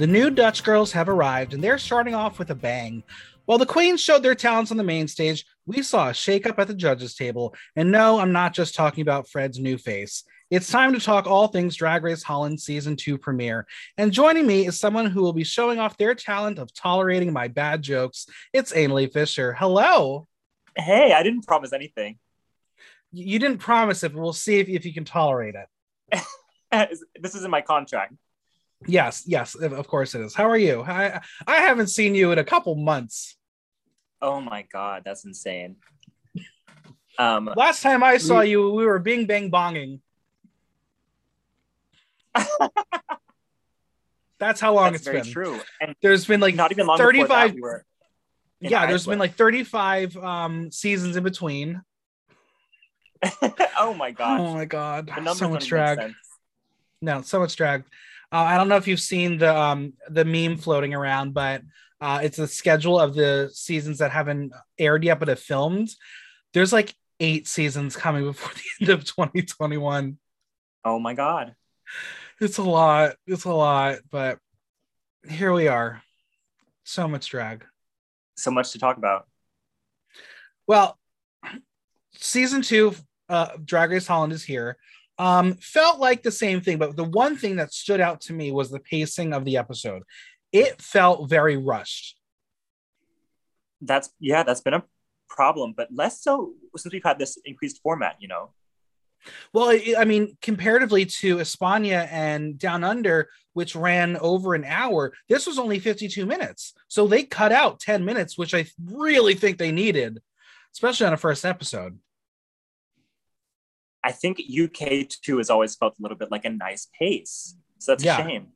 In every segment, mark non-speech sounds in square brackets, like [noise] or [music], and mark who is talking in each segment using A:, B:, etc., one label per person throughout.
A: The new Dutch girls have arrived, and they're starting off with a bang. While the queens showed their talents on the main stage, we saw a shakeup at the judges' table. And no, I'm not just talking about Fred's new face. It's time to talk all things Drag Race Holland season two premiere. And joining me is someone who will be showing off their talent of tolerating my bad jokes. It's Annalie Fisher. Hello.
B: Hey, I didn't promise anything.
A: You didn't promise it, but we'll see if, if you can tolerate it. [laughs]
B: this is in my contract.
A: Yes, yes, of course it is. How are you? I I haven't seen you in a couple months.
B: Oh my god, that's insane. Um,
A: Last time I saw we, you, we were bing bang bonging. [laughs] That's how long
B: that's
A: it's been.
B: True.
A: And there's been like
B: not even long
A: 35
B: we
A: yeah, there's been like 35 um seasons in between. [laughs]
B: oh my god.
A: Oh my god. So much drag. No, so much drag. Uh, I don't know if you've seen the um, the meme floating around, but uh, it's a schedule of the seasons that haven't aired yet but have filmed. There's like eight seasons coming [laughs] before the end of 2021.
B: Oh my god,
A: it's a lot. It's a lot, but here we are. So much drag.
B: So much to talk about.
A: Well, [clears throat] season two, uh, Drag Race Holland is here. Um, felt like the same thing, but the one thing that stood out to me was the pacing of the episode. It felt very rushed.
B: That's yeah, that's been a problem, but less so since we've had this increased format, you know.
A: Well, I mean, comparatively to Espana and Down Under, which ran over an hour, this was only 52 minutes. So they cut out 10 minutes, which I really think they needed, especially on a first episode.
B: I think UK two has always felt a little bit like a nice pace. So that's yeah. a shame.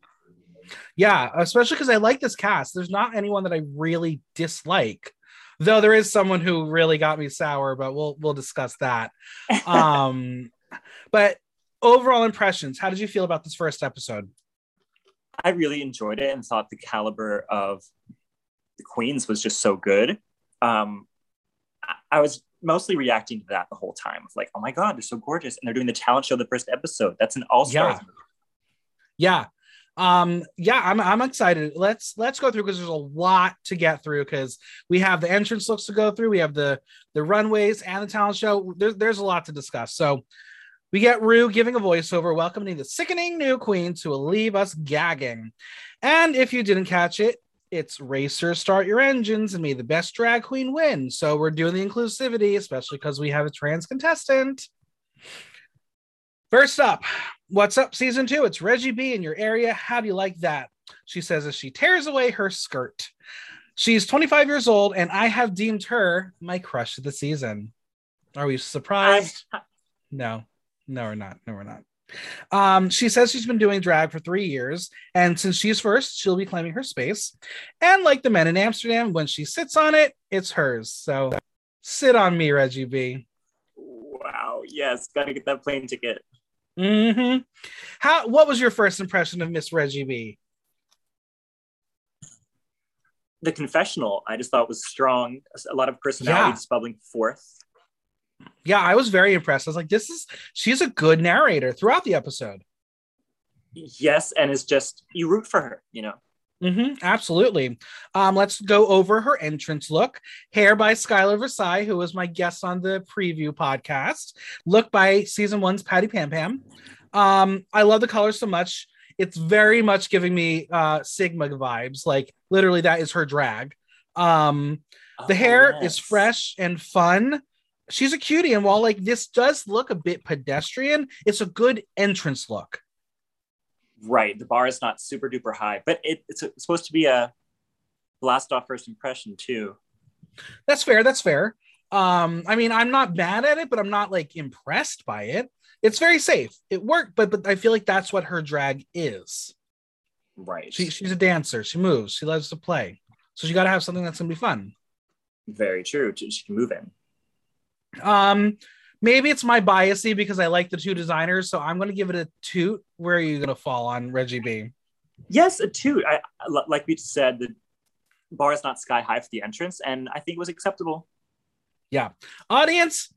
A: Yeah, especially because I like this cast. There's not anyone that I really dislike, though there is someone who really got me sour, but we'll we'll discuss that. [laughs] um, but overall impressions, how did you feel about this first episode?
B: I really enjoyed it and thought the caliber of the queens was just so good. Um, I was mostly reacting to that the whole time. Of like, oh my god, they're so gorgeous, and they're doing the talent show the first episode. That's an all stars.
A: Yeah. yeah. Um, yeah, I'm I'm excited. Let's let's go through because there's a lot to get through because we have the entrance looks to go through, we have the the runways and the talent show. There's there's a lot to discuss. So we get Rue giving a voiceover, welcoming the sickening new queens who will leave us gagging. And if you didn't catch it, it's racers start your engines and may the best drag queen win. So we're doing the inclusivity, especially because we have a trans contestant. First up, what's up season two? It's Reggie B in your area. How do you like that? She says as she tears away her skirt. She's 25 years old, and I have deemed her my crush of the season. Are we surprised? I... No, no, we're not. No, we're not. Um, she says she's been doing drag for three years, and since she's first, she'll be claiming her space. And like the men in Amsterdam, when she sits on it, it's hers. So sit on me, Reggie B.
B: Wow. Yes, gotta get that plane ticket.
A: Mm-hmm. How? What was your first impression of Miss Reggie B?
B: The confessional, I just thought was strong. A lot of personality yeah. just bubbling forth
A: yeah, I was very impressed. I was like, this is she's a good narrator throughout the episode.
B: Yes, and it's just you root for her, you know.
A: Mm-hmm, absolutely. Um, let's go over her entrance look. Hair by Skylar Versailles, who was my guest on the preview podcast. Look by season one's Patty Pam Pam. Um, I love the color so much. It's very much giving me uh Sigma vibes. Like literally, that is her drag. Um, the oh, hair yes. is fresh and fun she's a cutie. And while like this does look a bit pedestrian, it's a good entrance look.
B: Right. The bar is not super duper high, but it, it's, a, it's supposed to be a blast off first impression too.
A: That's fair. That's fair. Um, I mean, I'm not bad at it, but I'm not like impressed by it. It's very safe. It worked, but but I feel like that's what her drag is.
B: Right.
A: She, she's a dancer. She moves. She loves to play. So she got to have something that's gonna be fun.
B: Very true. She can move in.
A: Um, maybe it's my biasy because I like the two designers, so I'm gonna give it a toot. Where are you gonna fall on Reggie B?
B: Yes, a toot. I like we said the bar is not sky high for the entrance, and I think it was acceptable.
A: Yeah. Audience,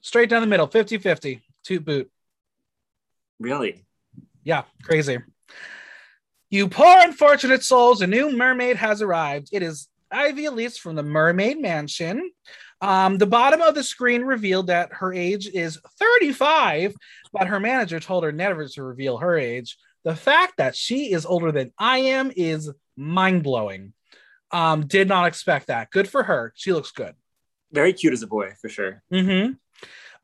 A: straight down the middle, 50 50, toot boot.
B: Really?
A: Yeah, crazy. You poor unfortunate souls, a new mermaid has arrived. It is Ivy-Elyse from the Mermaid Mansion. Um, the bottom of the screen revealed that her age is 35, but her manager told her never to reveal her age. The fact that she is older than I am is mind blowing. Um, did not expect that. Good for her. She looks good.
B: Very cute as a boy, for sure.
A: Mm-hmm.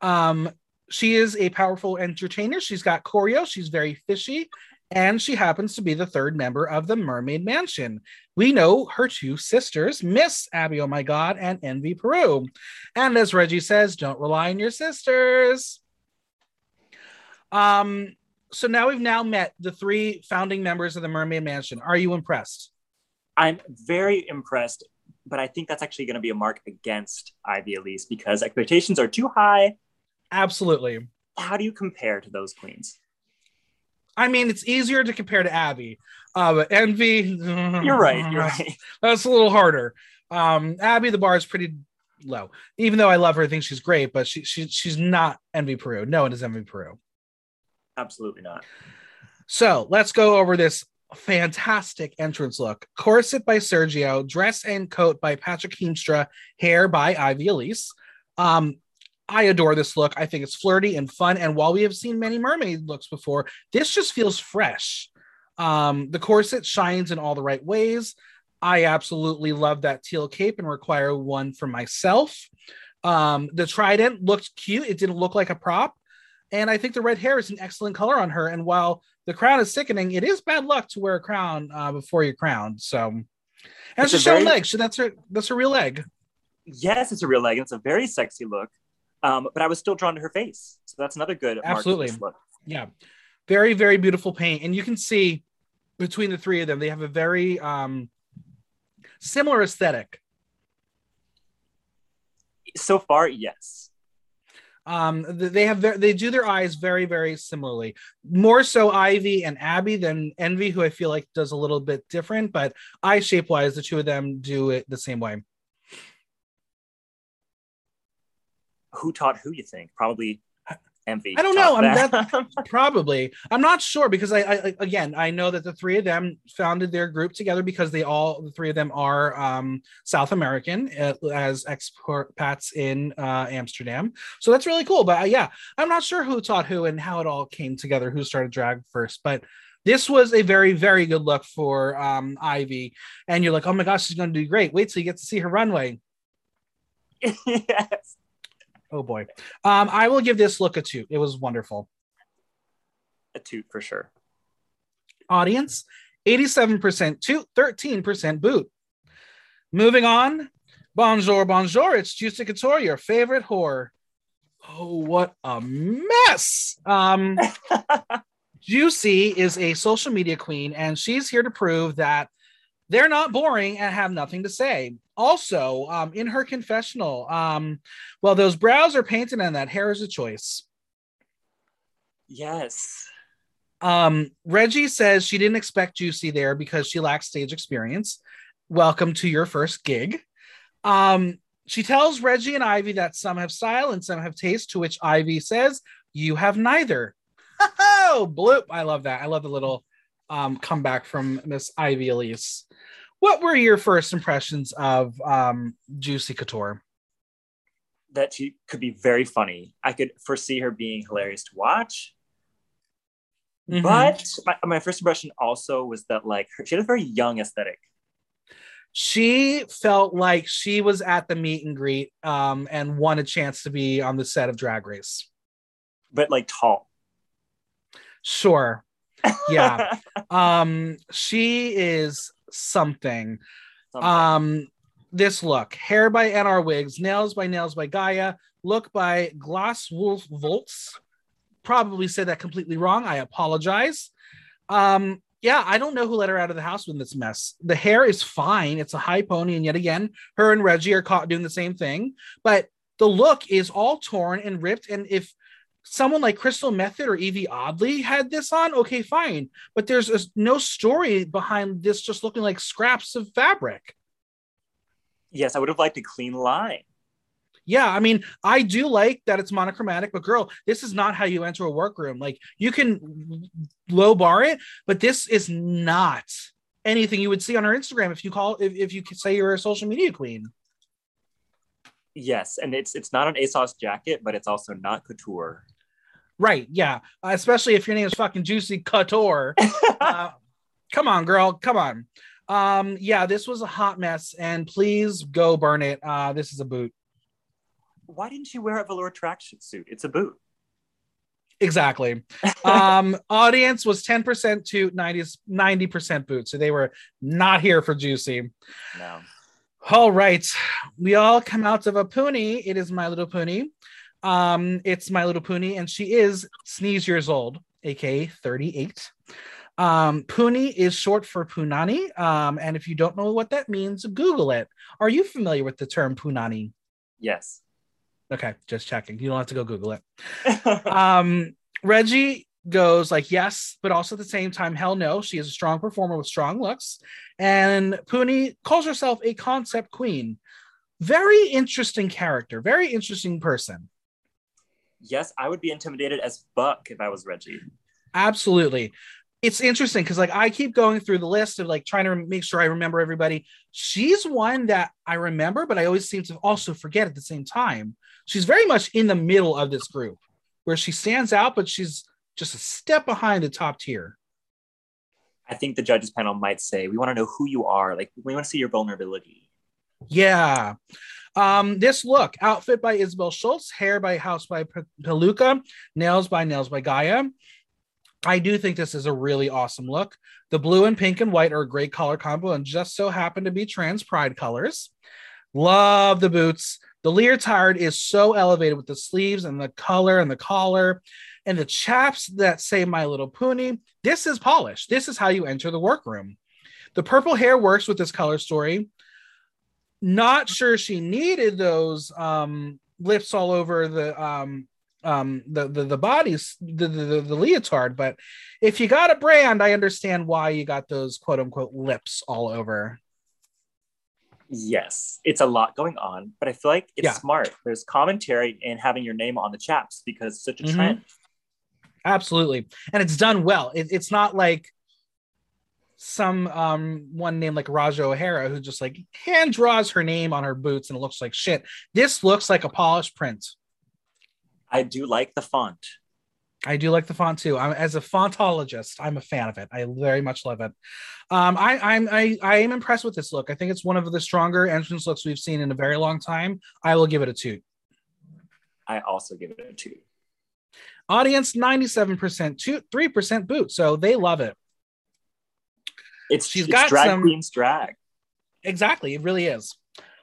A: Um, she is a powerful entertainer. She's got choreo. She's very fishy. And she happens to be the third member of the Mermaid Mansion. We know her two sisters, Miss Abby Oh My God and Envy Peru. And as Reggie says, don't rely on your sisters. Um, so now we've now met the three founding members of the Mermaid Mansion. Are you impressed?
B: I'm very impressed, but I think that's actually going to be a mark against Ivy-Elyse because expectations are too high.
A: Absolutely.
B: How do you compare to those queens?
A: I mean, it's easier to compare to Abby, uh, but Envy. [laughs]
B: You're right. You're
A: that's,
B: right.
A: That's a little harder. Um, Abby, the bar is pretty low. Even though I love her, I think she's great, but she, she she's not Envy Peru. No one is Envy Peru.
B: Absolutely not.
A: So let's go over this fantastic entrance look. Corset by Sergio, dress and coat by Patrick Heemstra, hair by Ivy-Elyse. Um, I adore this look. I think it's flirty and fun. And while we have seen many mermaid looks before, this just feels fresh. Um, the corset shines in all the right ways. I absolutely love that teal cape and require one for myself. Um, the trident looked cute. It didn't look like a prop. And I think the red hair is an excellent color on her. And while the crown is sickening, it is bad luck to wear a crown uh, before you're crowned. So, and it's,
B: It's
A: a
B: a
A: show
B: very-
A: leg. So that's her. That's her real leg.
B: Yes, it's a real leg. and It's a very sexy look. Um, but I was still drawn to her face. So that's another good
A: Absolutely.
B: look.
A: Yeah, very very beautiful paint, and you can see between the three of them, they have a very um similar aesthetic.
B: So far, yes.
A: Um, they have they do their eyes very very similarly. More so Ivy and Abby than Envy, who I feel like does a little bit different, but eye shape wise, the two of them do it the same way.
B: Who taught who, you think? Probably Envy.
A: I don't know. I'm
B: them. [laughs]
A: Probably. I'm not sure because I, I again I know that the three of them founded their group together because they all the three of them are um, South American uh, as expats in uh, Amsterdam. So that's really cool. But uh, yeah, I'm not sure who taught who and how it all came together, who started drag first, but this was a very very good look for um, Ivy. And you're like, oh my gosh, she's going to do great. Wait till you get to see her runway. [laughs]
B: yes.
A: Oh boy. Um, I will give this look a two. It was wonderful.
B: A toot for sure.
A: audience 87% to 13% boot. Moving on. Bonjour, bonjour. It's Juicy Kutoure, your favorite whore. Oh, what a mess. Um, [laughs] Juicy is a social media queen, and she's here to prove that they're not boring and have nothing to say. Also, um, in her confessional, um, well, those brows are painted and that hair is a choice.
B: Yes.
A: Um, Reggie says she didn't expect Juicy there because she lacks stage experience. Welcome to your first gig. Um, she tells Reggie and Ivy that some have style and some have taste, to which Ivy says, You have neither. [laughs] Oh, bloop. I love that. I love the little um, comeback from Miss Ivy-Elyse. What were your first impressions of um, Juicy Kutoure?
B: That she could be very funny. I could foresee her being hilarious to watch.
A: Mhm.
B: But my, my first impression also was that like her, she had a very young aesthetic.
A: she felt like she was at the meet and greet um, and won a chance to be on the set of Drag Race.
B: but like tall.
A: Sure. Yeah. [laughs] um, she is something.
B: Something.
A: Um, this look hair by NR Wigs, nails by Nails by Gaia, look by Glass Wolf Volts. Probably said that completely wrong. I apologize. Um, yeah, I don't know who let her out of the house with this mess. The hair is fine. It's a high pony, and yet again, her and Reggie are caught doing the same thing. But the look is all torn and ripped. And if someone like Crystal Methyd or Evie Oddly had this on, okay, fine. But there's a, no story behind this just looking like scraps of fabric.
B: Yes, I would have liked a clean line.
A: Yeah, I mean, I do like that it's monochromatic, but girl, this is not how you enter a workroom. Like you can low bar it, but this is not anything you would see on our Instagram if you call if, if you say you're a social media queen.
B: Yes, and it's it's not an ASOS jacket, but it's also not couture.
A: Right. Yeah. Uh, especially if your name is fucking Juicy Kutoure. [laughs] uh, come on, girl. Come on. Um, yeah, this was a hot mess, and please go burn it. Uh, this is a boot.
B: Why didn't you wear a velour tracksuit suit? It's a boot.
A: Exactly. [laughs] um, audience was 10% to 90, 90% boot. So they were not here for Juicy.
B: No.
A: All right. We all come out of a pony. It is My Little Pony. Um, it's My Little Pony, and she is sneeze years old, aka 38. Um, Puny is short for Punani. Um, and if you don't know what that means, Google it. Are you familiar with the term Punani?
B: Yes.
A: Okay, just checking. You don't have to go Google it. [laughs] um, Reggie goes like yes, but also at the same time, hell no. She is a strong performer with strong looks. And Puny calls herself a concept queen. Very interesting character, very interesting person.
B: Yes, I would be intimidated as fuck if I was Reggie.
A: Absolutely. It's interesting because like I keep going through the list of like trying to make sure I remember everybody. She's one that I remember, but I always seem to also forget at the same time. She's very much in the middle of this group where she stands out, but she's just a step behind the top tier.
B: I think the judges panel might say, we want to know who you are. Like, we want to see your vulnerability.
A: Yeah. Um, this look outfit by Isabel Schultz, hair by House by Peluca, nails by Nails by Gaia. I do think this is a really awesome look. The blue and pink and white are a great color combo and just so happen to be trans pride colors. Love the boots. The leotard is so elevated with the sleeves and the color and the collar and the chaps that say My Little Pony. This is polished. This is how you enter the workroom. The purple hair works with this color story. Not sure she needed those um, lips all over the um, um, the, the the bodies, the, the the leotard. But if you got a brand, I understand why you got those quote unquote lips all over.
B: Yes, it's a lot going on, but I feel like it's
A: Yeah.
B: smart. There's commentary in having your name on the chaps because it's such a
A: Mhm.
B: trend.
A: Absolutely, and it's done well. It, it's not like some um one named like Raja O'Hara who just like hand draws her name on her boots and it looks like shit. This looks like a polished print.
B: I do like the font.
A: I do like the font too. I'm as a fontologist, I'm a fan of it. I very much love it. Um, I, I'm I, I am impressed with this look. I think it's one of the stronger entrance looks we've seen in a very long time. I will give it a two.
B: I also give it a two.
A: Audience 97%, two, 3% boot. So they love it.
B: It's
A: She's
B: it's
A: got
B: drag
A: some-
B: queen's drag.
A: Exactly. It really is.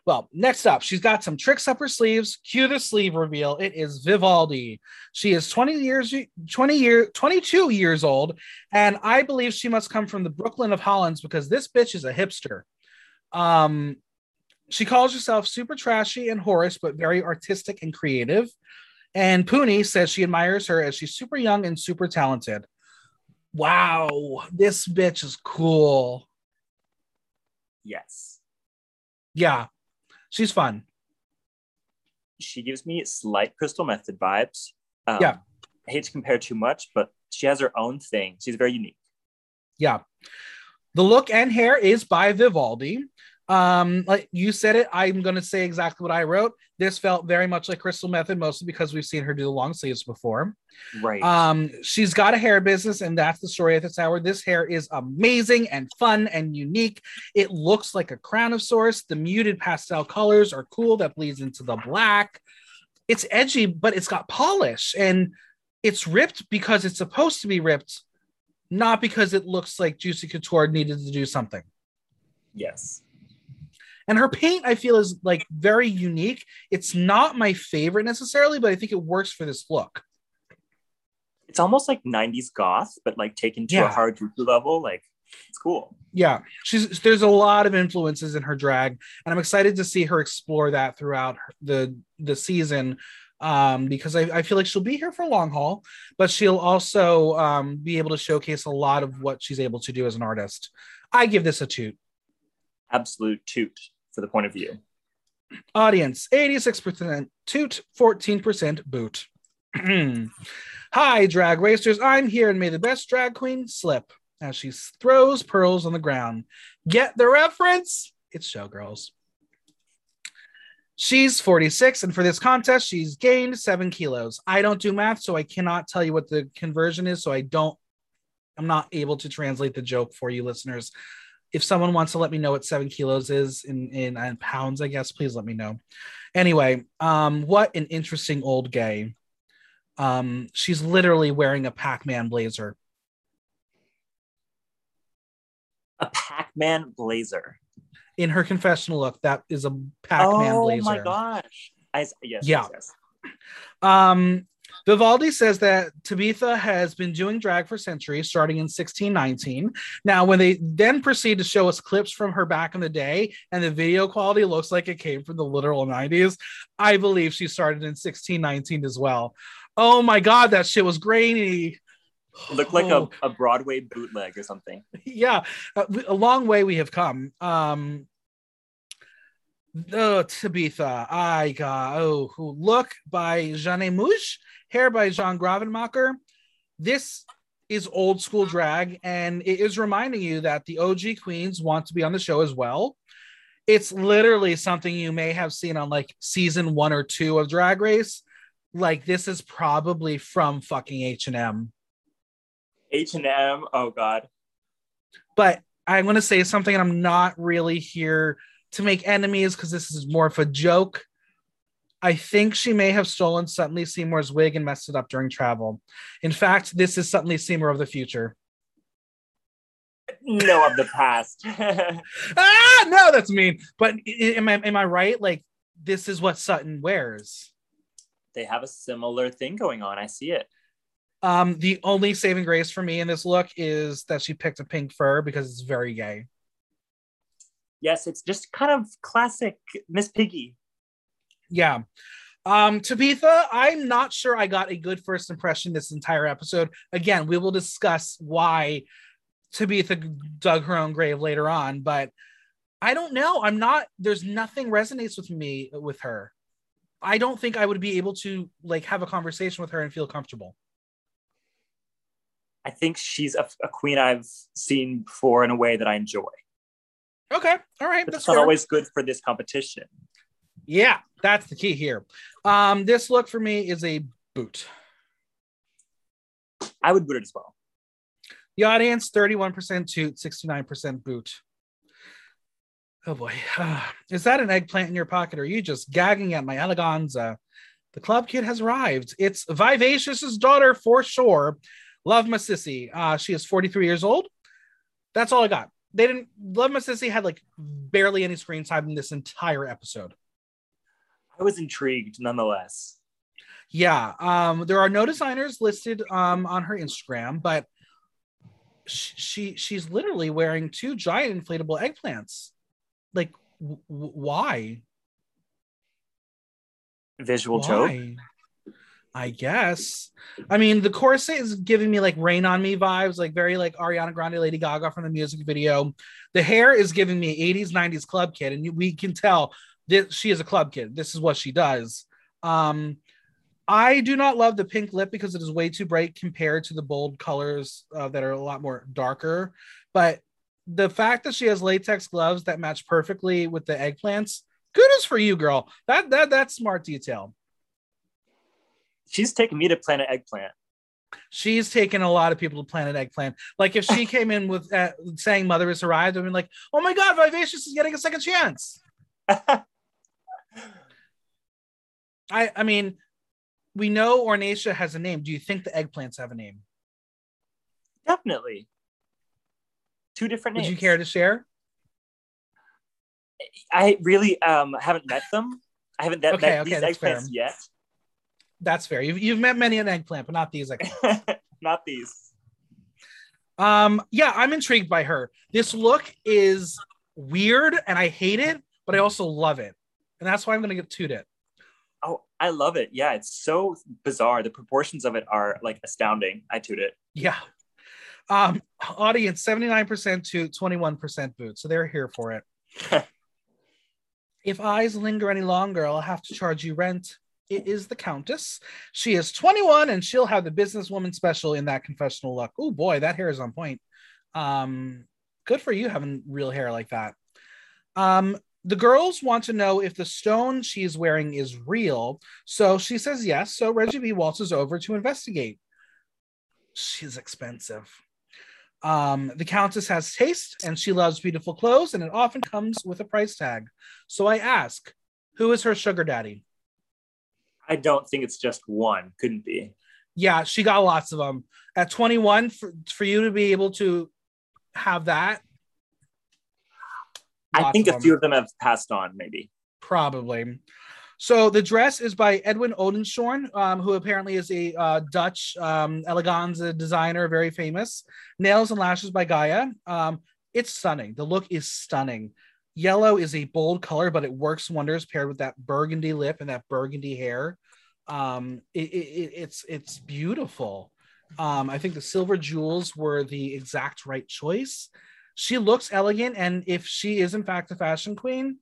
A: Well, next up, she's got some tricks up her sleeves. Cue the sleeve reveal. It is Vivaldi. She is 20 years, 20 year, 22 years old, and I believe she must come from the Brooklyn of Hollands because this bitch is a hipster. Um, she calls herself super trashy and Horace, but very artistic and creative. And Puny says she admires her as she's super young and super talented. Wow, this bitch is cool.
B: Yes.
A: Yeah, she's fun.
B: She gives me slight Crystal Methyd vibes. Um,
A: Yeah.
B: I hate to compare too much, but she has her own thing. She's very unique.
A: Yeah. The look and hair is by Vivaldi. Um, like you said it, I'm gonna say exactly what I wrote. This felt very much like Crystal Methyd, mostly because we've seen her do the long sleeves before.
B: Right.
A: Um, she's got a hair business, and that's the story at this hour. This hair is amazing and fun and unique. It looks like a crown of sorts. The muted pastel colors are cool that bleeds into the black. It's edgy, but it's got polish and it's ripped because it's supposed to be ripped, not because it looks like Juicy Kutoure needed to do something.
B: yes.
A: And her paint, I feel, is like very unique. It's not my favorite necessarily, but I think it works for this look.
B: It's almost like 90s goth, but like taken to
A: Yeah.
B: a Harajuku level. Like it's cool.
A: Yeah, she's there's a lot of influences in her drag, and I'm excited to see her explore that throughout the the season. Um, because I, I feel like she'll be here for a long haul, but she'll also um, be able to showcase a lot of what she's able to do as an artist. I give this a toot.
B: Absolute toot for the point of view.
A: Audience 86% toot, 14% boot. [clears throat] Hi, drag racers. I'm here and may the best drag queen slip as she throws pearls on the ground. Get the reference? It's Showgirls. She's 46, and for this contest, she's gained seven kilos. I don't do math, so I cannot tell you what the conversion is. So I don't, I'm not able to translate the joke for you listeners. If someone wants to let me know what seven kilos is in, in, in pounds, I guess, please let me know. Anyway, um, what an interesting old gay. Um, she's literally wearing a Pac-Man blazer.
B: A Pac-Man blazer.
A: In her confessional look, that is a Pac-Man
B: oh
A: blazer.
B: Oh my gosh. I, yes,
A: Yeah.
B: yes, yes.
A: Um, Vivaldi says that Tabitha has been doing drag for centuries, starting in 1619. Now, when they then proceed to show us clips from her back in the day, and the video quality looks like it came from the literal 90s, I believe she started in 1619 as well. Oh my god, that shit was grainy.
B: Looked like
A: Oh.
B: a, a Broadway bootleg or something. [laughs]
A: yeah, a, a long way we have come. Um, oh, Tabitha, I got oh, who look by Jeanne Mouche, hair by Jean Gravenmacher. This is old school drag, and it is reminding you that the OG queens want to be on the show as well. It's literally something you may have seen on like season one or two of Drag Race. Like this is probably from fucking H and M.
B: H&M, oh God.
A: but I'm going to say something, and I'm not really here to make enemies because this is more of a joke. I think she may have stolen Sutton Lee Seymour's wig and messed it up during travel. In fact, this is Sutton Lee Seymour of the future.
B: No, of the past. [laughs]
A: Ah, no, that's mean. But am I am I right? Like this is what Sutton wears.
B: they have a similar thing going on. I see it.
A: Um, the only saving grace for me in this look is that she picked a pink fur because it's very gay.
B: Yes, it's just kind of classic Miss Piggy.
A: Yeah. Um, Tabitha, I'm not sure I got a good first impression this entire episode. Again, we will discuss why Tabitha dug her own grave later on, but I don't know. I'm not, there's nothing resonates with me with her. I don't think I would be able to like have a conversation with her and feel comfortable.
B: I think she's a, a queen I've seen before in a way that I enjoy.
A: Okay. All right.
B: But
A: That's
B: it's not
A: fair.
B: always good for this competition.
A: Yeah, that's the key here. Um, this look for me is a boot.
B: I would boot it as well.
A: The audience 31% toot, 69% boot. Oh boy. [sighs] Is that an eggplant in your pocket? Or are you just gagging at my eleganza? The club kid has arrived. It's Vivacious's daughter for sure. Love Masisi. Uh, she is 43 years old. That's all I got. They didn't Love Masisi had like barely any screen time in this entire episode.
B: I was intrigued nonetheless.
A: Yeah, um, there are no designers listed um, on her Instagram, but sh- she she's literally wearing two giant inflatable eggplants. Like, w- why?
B: Visual joke.
A: I guess. I mean, the corset is giving me like "Rain on Me" vibes, like very like Ariana Grande, Lady Gaga from the music video. The hair is giving me '80s, '90s club kid, and we can tell that she is a club kid. This is what she does. Um, I do not love the pink lip because it is way too bright compared to the bold colors uh, that are a lot more darker. But the fact that she has latex gloves that match perfectly with the eggplants, good kudos for you, girl. That that that's smart detail.
B: She's taking me to Planet Eggplant.
A: She's taken a lot of people to Planet Eggplant. Like if she [laughs] came in with uh, saying "Mother has arrived," I'd be like, "Oh my God, Vivacious is getting a second chance." [laughs] I I mean, we know Ornacia has a name. Do you think the eggplants have a name?
B: Definitely. Two different
A: Would
B: names.
A: you care to share?
B: I really um haven't met them. I haven't met,
A: Okay,
B: met
A: okay,
B: these
A: that's fair.
B: eggplants yet.
A: That's fair. You've, you've met many an eggplant, but not these. Like, [laughs]
B: Not these.
A: um, yeah, I'm intrigued by her. This look is weird, and I hate it, but I also love it, and that's why I'm gonna get toot it.
B: Oh, I love it. Yeah, it's so bizarre. The proportions of it are like astounding. I toot it.
A: Yeah. Um, audience 79% to 21% boot. So they're here for it. [laughs] if eyes linger any longer, I'll have to charge you rent. It is the Countess. She is 21 and she'll have the businesswoman special in that confessional look. Oh boy, that hair is on point. Um, good for you having real hair like that. Um, the girls want to know if the stone she's wearing is real. So she says yes. So Reggie B waltzes over to investigate. She's expensive. Um, the Countess has taste and she loves beautiful clothes, and it often comes with a price tag. So I ask, who is her sugar daddy?
B: I don't think it's just one. Couldn't be.
A: Yeah, she got lots of them. At 21, for, for you to be able to have that,
B: I think a
A: them.
B: few of them have passed on, maybe.
A: Probably. So the dress is by Edwin Oudshoorn, um, who apparently is a uh, Dutch um, eleganza designer, very famous. Nails and lashes by Gaia. Um, it's stunning. The look is stunning. Yellow is a bold color, but it works wonders paired with that burgundy lip and that burgundy hair. Um, it, it, it- it's it's beautiful. Um, I think the silver jewels were the exact right choice. She looks elegant, and if she is in fact a fashion queen,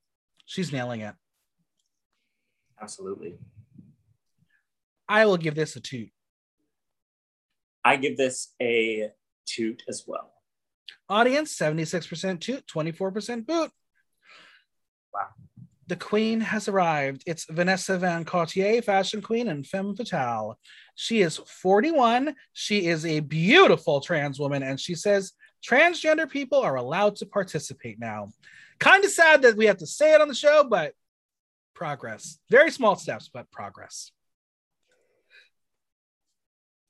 A: she's nailing it.
B: Absolutely.
A: I will give this a two.
B: I give this a toot as well.
A: Audience 76% toot, 24% boot. The queen has arrived. It's Vanessa Van Cartier, fashion queen and femme fatale. She is 41. She is a beautiful trans woman, and she says transgender people are allowed to participate now. Kind of sad that we have to say it on the show, but progress. Very small steps, but progress.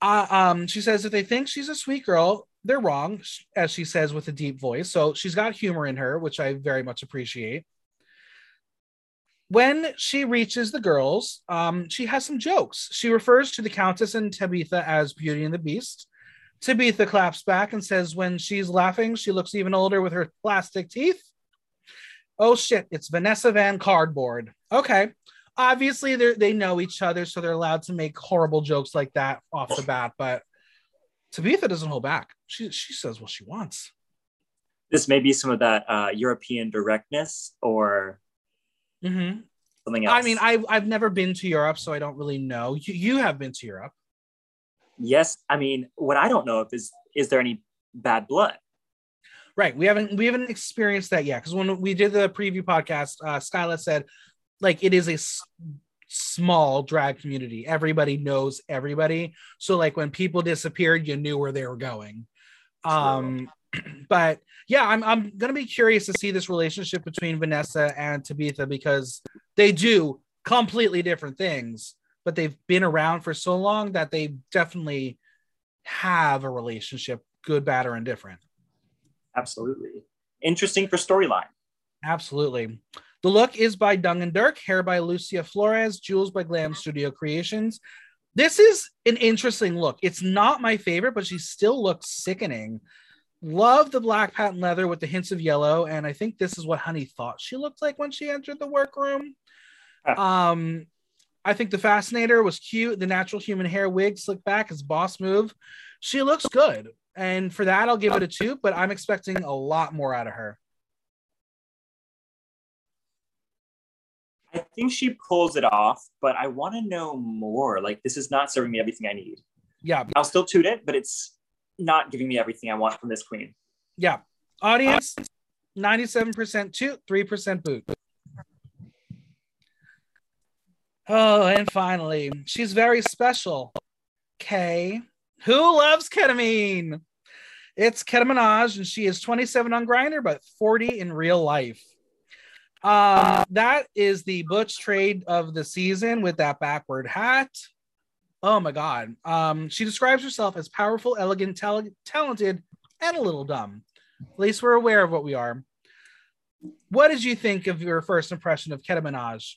A: Uh, um, she says if they think she's a sweet girl, they're wrong, as she says with a deep voice. So she's got humor in her, which I very much appreciate. When she reaches the girls, um, she has some jokes. She refers to the Countess and Tabitha as Beauty and the Beast. Tabitha claps back and says when she's laughing, she looks even older with her plastic teeth. Oh shit, it's Vanessa Van Cardboard. Okay. Obviously, they know each other, so they're allowed to make horrible jokes like that off the bat. But Tabitha doesn't hold back. She she says what she wants.
B: This may be some of that uh, European directness or
A: Mm-hmm.
B: something else.
A: I mean, I've I've never been to Europe, so I don't really know. You you have been to Europe.
B: yes. I mean, what I don't know if is is there any bad blood?
A: Right. We haven't we haven't experienced that yet. Because when we did the preview podcast, uh Skyla said like it is a s- small drag community. Everybody knows everybody. So like when people disappeared, you knew where they were going. Um [clears throat] but yeah, I'm I'm gonna be curious to see this relationship between Vanessa and Tabitha because they do completely different things, but they've been around for so long that they definitely have a relationship, good, bad, or indifferent.
B: Absolutely. Interesting for storyline.
A: Absolutely. The look is by Dung and Dirk, hair by Lucia Flores, jewels by Glam Studio Creations. This is an interesting look. It's not my favorite, but she still looks sickening. Love the black patent leather with the hints of yellow, and I think this is what Honey thought she looked like when she entered the workroom. Um, I think the Fascinator was cute. The natural human hair wig slicked back is boss move. She looks good, and for that I'll give it a two. But I'm expecting a lot more out of her.
B: I think she pulls it off, but I want to know more. Like this is not serving me everything I need.
A: Yeah,
B: I'll still toot it, but it's not giving me everything I want from this queen.
A: Yeah. Audience 97% toot, 3% boot. Oh, and finally, she's very special. Kay. Who loves ketamine? It's Keta and she is 27 on Grindr, but 40 in real life. Um, that is the Butch trade of the season with that backward hat. Oh my god. Um, she describes herself as powerful, elegant, tal- talented, and a little dumb. At least we're aware of what we are. What did you think of your first impression of Keta Minaj?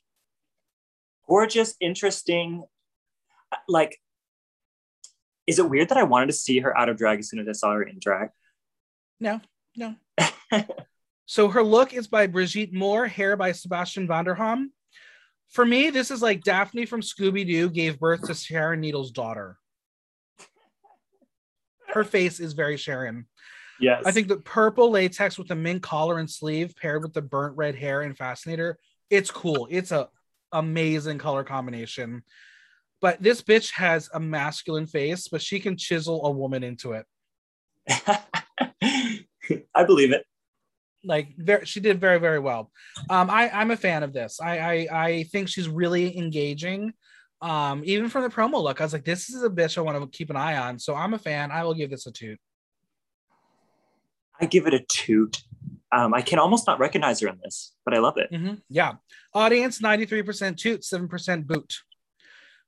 B: Gorgeous, interesting. Like, is it weird that I wanted to see her out of drag as soon as I saw her in drag?
A: No, no. [laughs] so her look is by Brigitte Moore, hair by Sebastian Vanderham. For me, this is like Daphne from Scooby Doo gave birth to Sharon Needles' daughter. Her face is very Sharon.
B: Yes.
A: I think the purple latex with the mint collar and sleeve paired with the burnt red hair and fascinator, it's cool. It's a amazing color combination. But this bitch has a masculine face, but she can chisel a woman into it. [laughs]
B: I believe it.
A: Like very, she did very very well. Um, I I'm a fan of this. I I, I think she's really engaging. Um, even from the promo look, I was like, this is a bitch I want to keep an eye on. So I'm a fan. I will give this a toot.
B: I give it a toot. Um, I can almost not recognize her in this, but I love it.
A: Mm-hmm. Yeah. Audience 93% toot, 7% boot.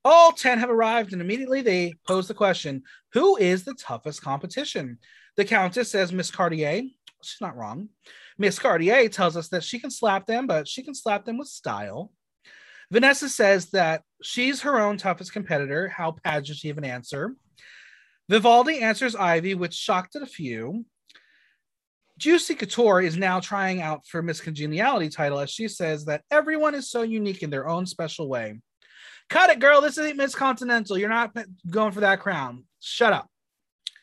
A: All 10 have arrived, and immediately they pose the question Who is the toughest competition? The Countess says Miss Cartier. She's not wrong. Miss Cartier tells us that she can slap them, but she can slap them with style. Vanessa says that she's her own toughest competitor. How pageanty of an answer. Vivaldi answers Ivy, which shocked at a few. Juicy Kutoure is now trying out for Miss Congeniality title as she says that everyone is so unique in their own special way. Cut it, girl. This isn't Miss Continental. You're not going for that crown. Shut up.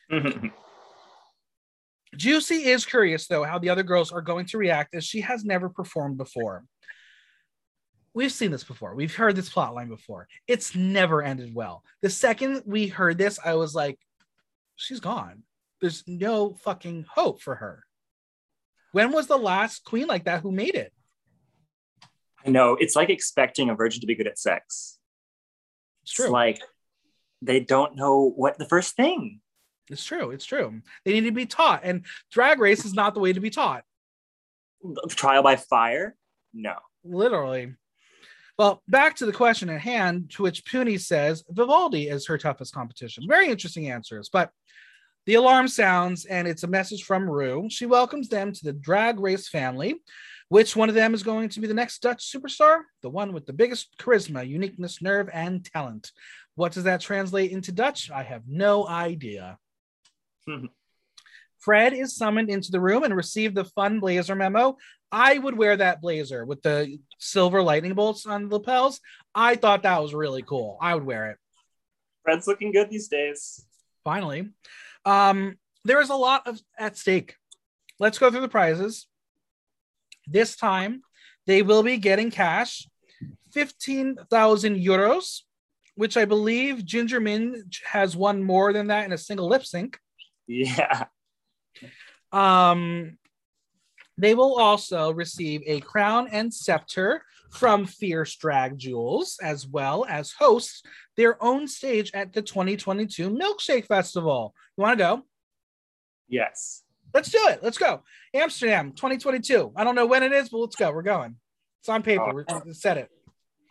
A: [laughs] Juicy is curious, though, how the other girls are going to react as she has never performed before. We've seen this before. We've heard this plotline before. It's never ended well. The second we heard this, I was like, she's gone. There's no fucking hope for her. When was the last queen like that who made it?
B: I know. It's like expecting a virgin to be good at sex.
A: It's true.
B: It's like they don't know what the first thing.
A: It's true. It's true. They need to be taught. And drag race is not the way to be taught.
B: Trial by fire? No.
A: Literally. Well, back to the question at hand, to which Puny says Vivaldi is her toughest competition. Very interesting answers. But the alarm sounds, and it's a message from Rue. She welcomes them to the drag race family. Which one of them is going to be the next Dutch superstar? The one with the biggest charisma, uniqueness, nerve, and talent. What does that translate into Dutch? I have no idea. Fred is summoned into the room and received the fun blazer memo. I would wear that blazer with the silver lightning bolts on the lapels. I thought that was really cool. I would wear it.
B: Fred's looking good these days.
A: Finally. Um, there is a lot of at stake. Let's go through the prizes. This time, they will be getting cash 15,000 euros, which I believe Ginger Minj has won more than that in a single lip sync.
B: Yeah.
A: Um, they will also receive a crown and scepter from Fierce Drag Jewels, as well as host their own stage at the 2022 Milkshake Festival. You want to go?
B: Yes.
A: Let's do it. Let's go. Amsterdam 2022. I don't know when it is, but let's go. We're going. It's on paper. We're, we set it.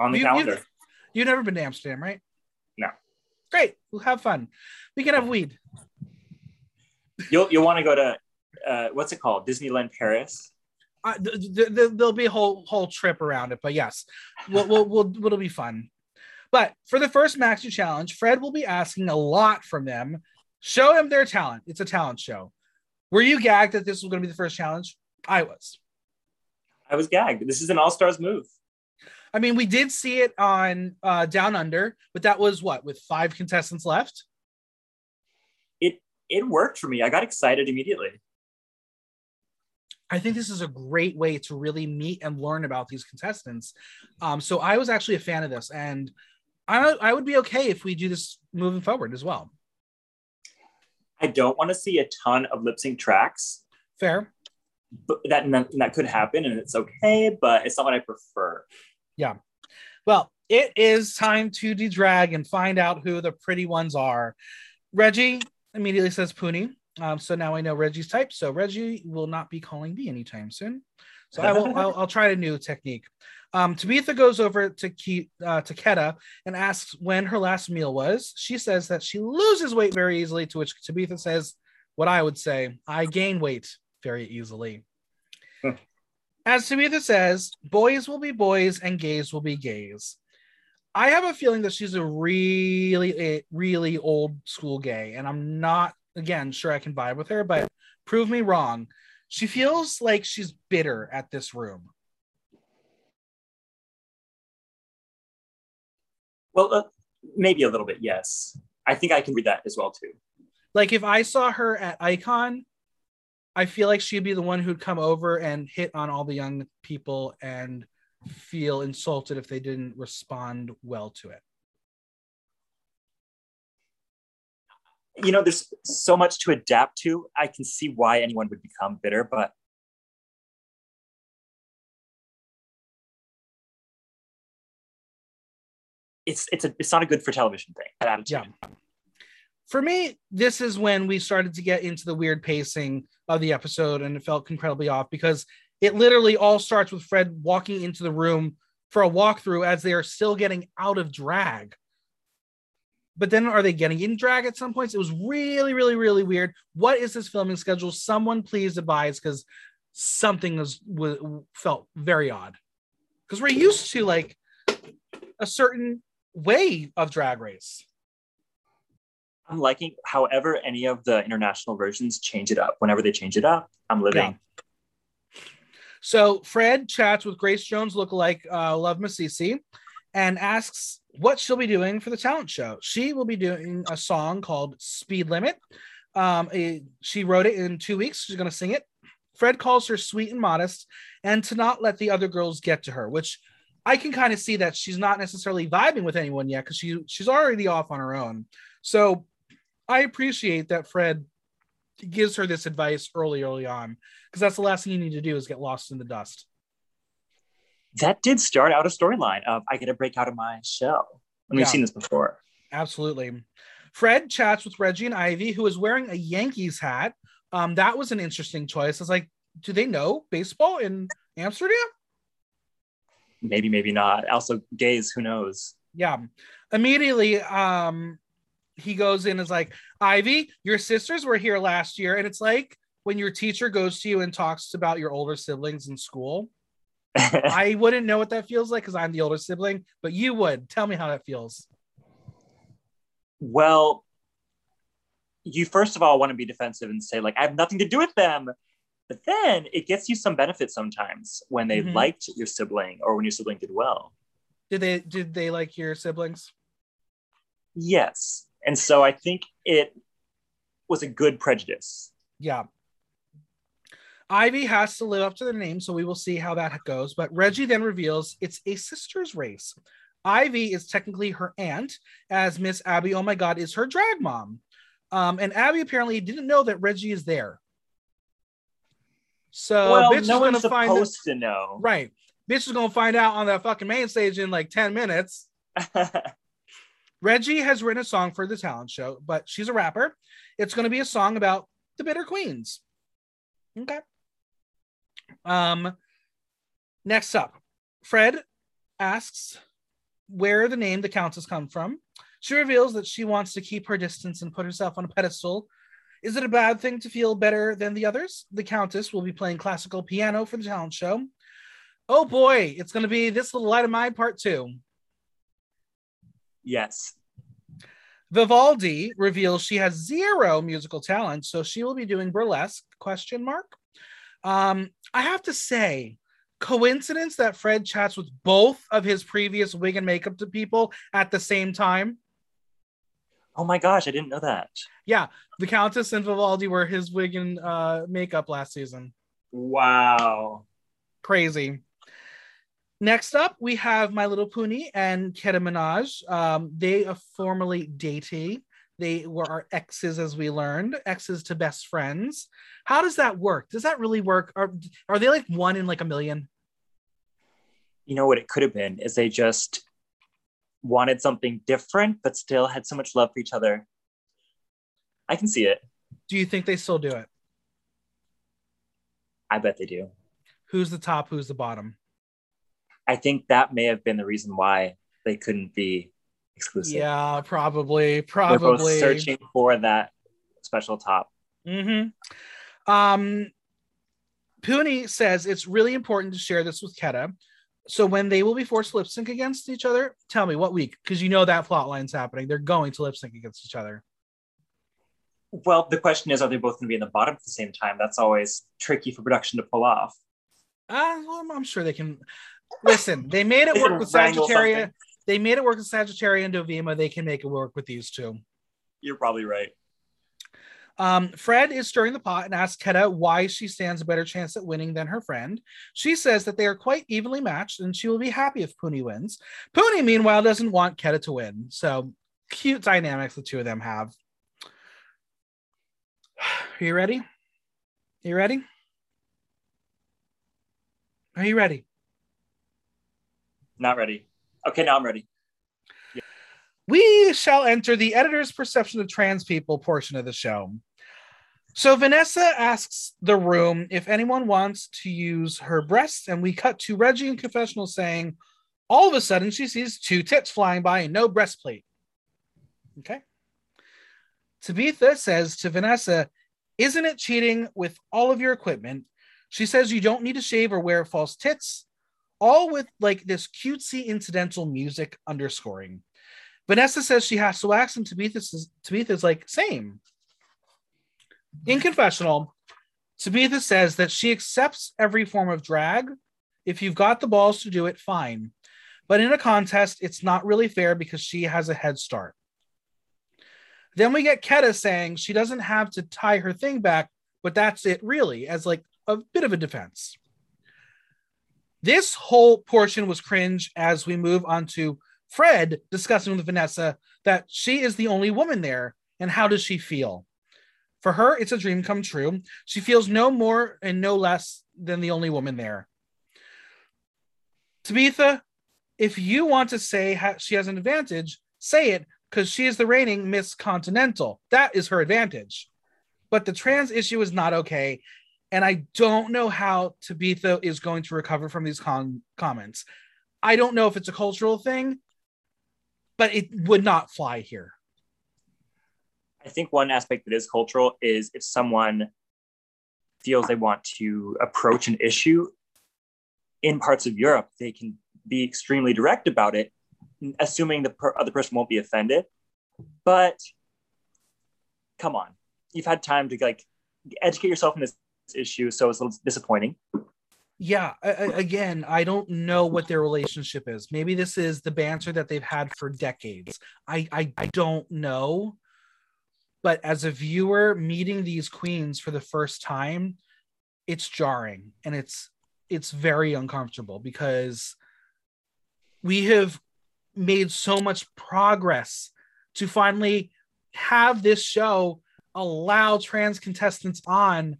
B: On the
A: You-
B: calendar.
A: You, you've never been to Amsterdam, right?
B: No.
A: Great. We'll have fun. We can have weed.
B: You'll you'll want to go to uh, what's it called? Disneyland Paris.
A: Uh, th- th- th- there'll be a whole whole trip around it, but yes, we'll, we'll, we'll it'll be fun. But for the first Maxi challenge, Fred will be asking a lot from them. Show them their talent. It's a talent show. Were you gagged that this was going to be the first challenge? I was.
B: I was gagged. This is an all stars move.
A: I mean, we did see it on uh, Down Under, but that was what with five contestants left.
B: It worked for me. I got excited immediately.
A: I think this is a great way to really meet and learn about these contestants. Um, so I was actually a fan of this, and I I would be okay if we do this moving forward as well.
B: I don't want to see a ton of lip sync tracks,
A: Fair.
B: but that that could happen, and it's okay. But it's not what I prefer. Yeah.
A: Well, it is time to de-drag and find out who the pretty ones are. Reggie immediately says Puny. Um, so now I know Reggie's type. So Reggie will not be calling me anytime soon. So I will. [laughs] I'll, I'll try a new technique. Um, Tabitha goes over to Ke- uh, to Keta and asks when her last meal was. She says that she loses weight very easily. To which Tabitha says, "What I would say: I gain weight very easily." As Tabitha says, boys will be boys and gays will be gays. I have a feeling that she's a really, really old school gay, and I'm not, again, sure I can vibe with her, but prove me wrong. She feels like she's bitter at this room.
B: Well, uh, maybe a little bit, yes. I think I can read that as well too.
A: Like if I saw her at Icon, I feel like she'd be the one who'd come over and hit on all the young people and feel insulted if they didn't respond well to it.
B: You know, there's so much to adapt to. I can see why anyone would become bitter, but it's it's a it's not a good for television thing. That attitude.
A: Yeah. For me, this is when we started to get into the weird pacing of the episode, and it felt incredibly off because it literally all starts with Fred walking into the room for a walkthrough as they are still getting out of drag. But then are they getting in drag at some points? It was really, really, really weird. What is this filming schedule? Someone please advise because something was, was felt very odd. Because we're used to like a certain way of drag race.
B: I'm liking however any of the international versions change it up. Whenever they change it up, I'm living.
A: So Fred chats with Grace Jones lookalike uh, Love Masisi and asks what she'll be doing for the talent show. She will be doing a song called Speed Limit. Um, she wrote it in two weeks. She's going to sing it. Fred calls her sweet and modest and to not let the other girls get to her, which I can kind of see that she's not necessarily vibing with anyone yet because she she's already off on her own. So I appreciate that Fred gives her this advice early, early on, because that's the last thing you need to do is get lost in the dust.
B: That did start out a storyline of I get to break out of my shell. And we've seen this before.
A: Absolutely. Fred chats with Reggie and Ivy, who is wearing a Yankees hat. Um, that was an interesting choice. It's like, do they know baseball in Amsterdam?
B: Maybe, maybe not. Also, gays, who knows?
A: Yeah. Immediately, um, he goes in as like ivy your sisters were here last year. And it's like when your teacher goes to you and talks about your older siblings in school [laughs] i wouldn't know what that feels like because i'm the older sibling but you would. Tell me how that feels.
B: Well you first of all want to be defensive and say like i have nothing to do with them. But then it gets you some benefit sometimes when they mm-hmm. liked your sibling or when your sibling did well.
A: Did they did they like your siblings?
B: Yes and so I think it was a good prejudice.
A: Yeah. Ivy has to live up to the name, so we will see how that goes. But Reggie then reveals it's a sister's race. Ivy is technically her aunt, as Miss Abby, oh my God, is her drag mom. Um, and Abby apparently didn't know that Reggie is there. So
B: well, bitch no is gonna find supposed to know.
A: Right. Bitch is gonna find out on that fucking main stage in like 10 minutes. [laughs] Reggie has written a song for the talent show, but she's a rapper. It's going to be a song about the bitter queens. Okay. Um, next up, Fred asks where the name the Countess come from. She reveals that she wants to keep her distance and put herself on a pedestal. Is it a bad thing to feel better than the others? The Countess will be playing classical piano for the talent show. Oh boy, it's going to be this little light of mine part two.
B: Yes.
A: Vivaldi reveals she has zero musical talent, so she will be doing burlesque? Question mark. Um, I have to say, coincidence that Fred chats with both of his previous wig and makeup to people at the same time.
B: Oh my gosh, I didn't know that.
A: Yeah, the Countess and Vivaldi were his wig and uh, makeup last season.
B: Wow.
A: Crazy. Next up, we have My Little Puny and Keta Minaj. Um, they are formerly dating. They were our exes, as we learned, exes to best friends. How does that work? Does that really work? Are, are they like one in like a million?
B: You know what it could have been is they just wanted something different, but still had so much love for each other. I can see it.
A: Do you think they still do it?
B: I bet they do.
A: Who's the top? Who's the bottom?
B: I think that may have been the reason why they couldn't be exclusive.
A: Yeah, probably. Probably. They're both
B: searching for that special top.
A: Mm-hmm. Um, Puny says it's really important to share this with Keta. So when they will be forced to lip sync against each other, tell me what week, because you know that plot line's happening. They're going to lip sync against each other.
B: Well, the question is, are they both going to be in the bottom at the same time? That's always tricky for production to pull off.
A: Uh, well, I'm sure they can. Listen, they made it work [laughs] with Sagittaria. They made it work with Sagittaria and Dovima. They can make it work with these two.
B: You're probably right.
A: Um, Fred is stirring the pot and asks Keta why she stands a better chance at winning than her friend. She says that they are quite evenly matched and she will be happy if Puny wins. Puny, meanwhile, doesn't want Keta to win. So cute dynamics the two of them have. Are you ready? Are you ready? Are you ready?
B: Not ready. Okay, now I'm ready.
A: Yeah. We shall enter the editor's perception of trans people portion of the show. So Vanessa asks the room if anyone wants to use her breasts, and we cut to Reggie in confessional saying, all of a sudden she sees two tits flying by and no breastplate. Okay. Tabitha says to Vanessa, Isn't it cheating with all of your equipment? She says you don't need to shave or wear false tits, all with like this cutesy incidental music underscoring. Vanessa says she has to wax, and Tabitha Tabitha's like, Same. In confessional, Tabitha says that she accepts every form of drag. If you've got the balls to do it, fine. But in a contest, it's not really fair because she has a head start. Then we get Keta saying she doesn't have to tie her thing back, but that's it really, as like a bit of a defense. This whole portion was cringe as we move on to Fred discussing with Vanessa that she is the only woman there and how does she feel? For her, it's a dream come true. She feels no more and no less than the only woman there. Tabitha, if you want to say she has an advantage, say it because she is the reigning Miss Continental. That is her advantage. But the trans issue is not okay. And I don't know how Tabitha is going to recover from these con- comments. I don't know if it's a cultural thing, but it would not fly here.
B: I think one aspect that is cultural is if someone feels they want to approach an issue in parts of Europe, they can be extremely direct about it, assuming the per- other person won't be offended. But come on, you've had time to like educate yourself in this issue, so it's a little disappointing.
A: Yeah, again, I don't know what their relationship is. Maybe this is the banter that they've had for decades. I I, I don't know but as a viewer meeting these queens for the first time it's jarring and it's it's very uncomfortable because we have made so much progress to finally have this show allow trans contestants on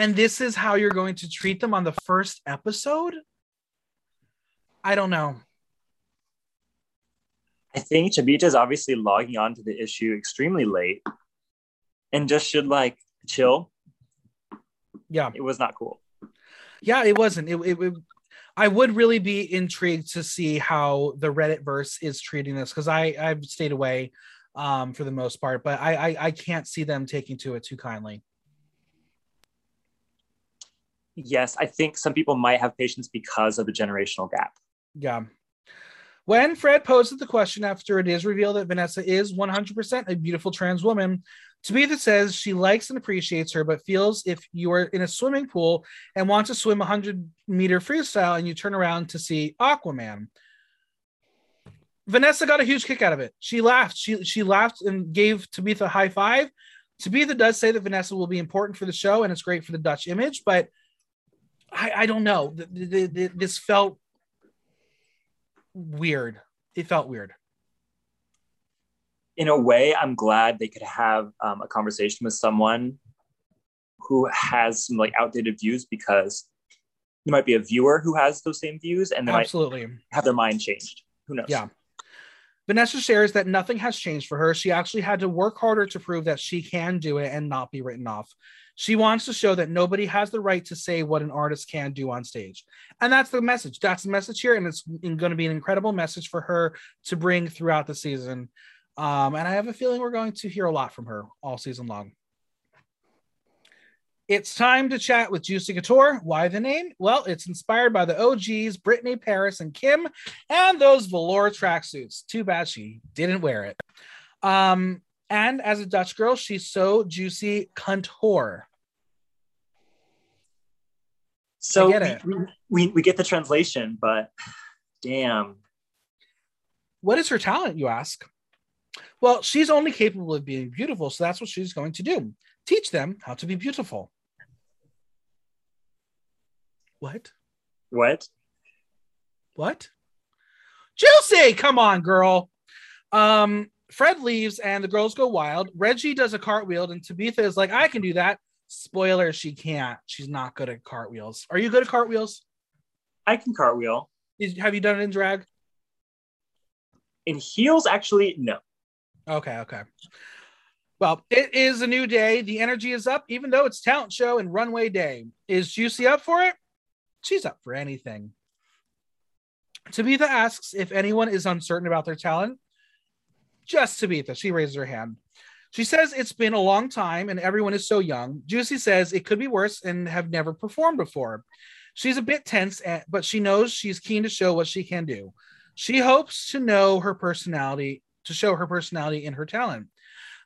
A: and this is how you're going to treat them on the first episode i don't know
B: I think chabita is obviously logging on to the issue extremely late and just should like chill.
A: Yeah.
B: It was not cool.
A: Yeah, it wasn't. It, it, it I would really be intrigued to see how the Reddit verse is treating this because I I've stayed away um, for the most part, but I, I I can't see them taking to it too kindly.
B: Yes, I think some people might have patience because of the generational gap.
A: Yeah. When Fred poses the question after it is revealed that Vanessa is 100% a beautiful trans woman, Tabitha says she likes and appreciates her, but feels if you are in a swimming pool and want to swim 100 meter freestyle and you turn around to see Aquaman. Vanessa got a huge kick out of it. She laughed. She she laughed and gave Tabitha a high five. Tabitha does say that Vanessa will be important for the show and it's great for the Dutch image, but I, I don't know. The, the, the, this felt weird. It felt weird.
B: In a way, I'm glad they could have um, a conversation with someone who has some like outdated views because there might be a viewer who has those same views and they
A: absolutely
B: might have their mind changed. Who knows?
A: Yeah. Vanessa shares that nothing has changed for her. She actually had to work harder to prove that she can do it and not be written off. She wants to show that nobody has the right to say what an artist can do on stage. And that's the message. That's the message here. And it's going to be an incredible message for her to bring throughout the season. Um, and I have a feeling we're going to hear a lot from her all season long. It's time to chat with Juicy Kutoure. Why the name? Well, it's inspired by the OGs, Brittany, Paris, and Kim, and those velour tracksuits. Too bad she didn't wear it. Um, and as a Dutch girl, she's so juicy couture.
B: So we, we, we get the translation, but damn.
A: What is her talent, you ask? Well, she's only capable of being beautiful, so that's what she's going to do. Teach them how to be beautiful. What?
B: What?
A: What? Juicy, come on, girl. Um, Fred leaves and the girls go wild. Reggie does a cartwheel, and Tabitha is like, I can do that. Spoiler, she can't. She's not good at cartwheels. Are you good at cartwheels?
B: I can cartwheel.
A: Is, have you done it in drag?
B: In heels, actually, no.
A: Okay, okay. Well, it is a new day. The energy is up, even though it's talent show and runway day. Is Juicy up for it? She's up for anything. Tabitha asks if anyone is uncertain about their talent. Just Tabitha. She raises her hand. She says it's been a long time and everyone is so young. Juicy says it could be worse and have never performed before. She's a bit tense, eh, but she knows she's keen to show what she can do. She hopes to know her personality, to show her personality in her talent.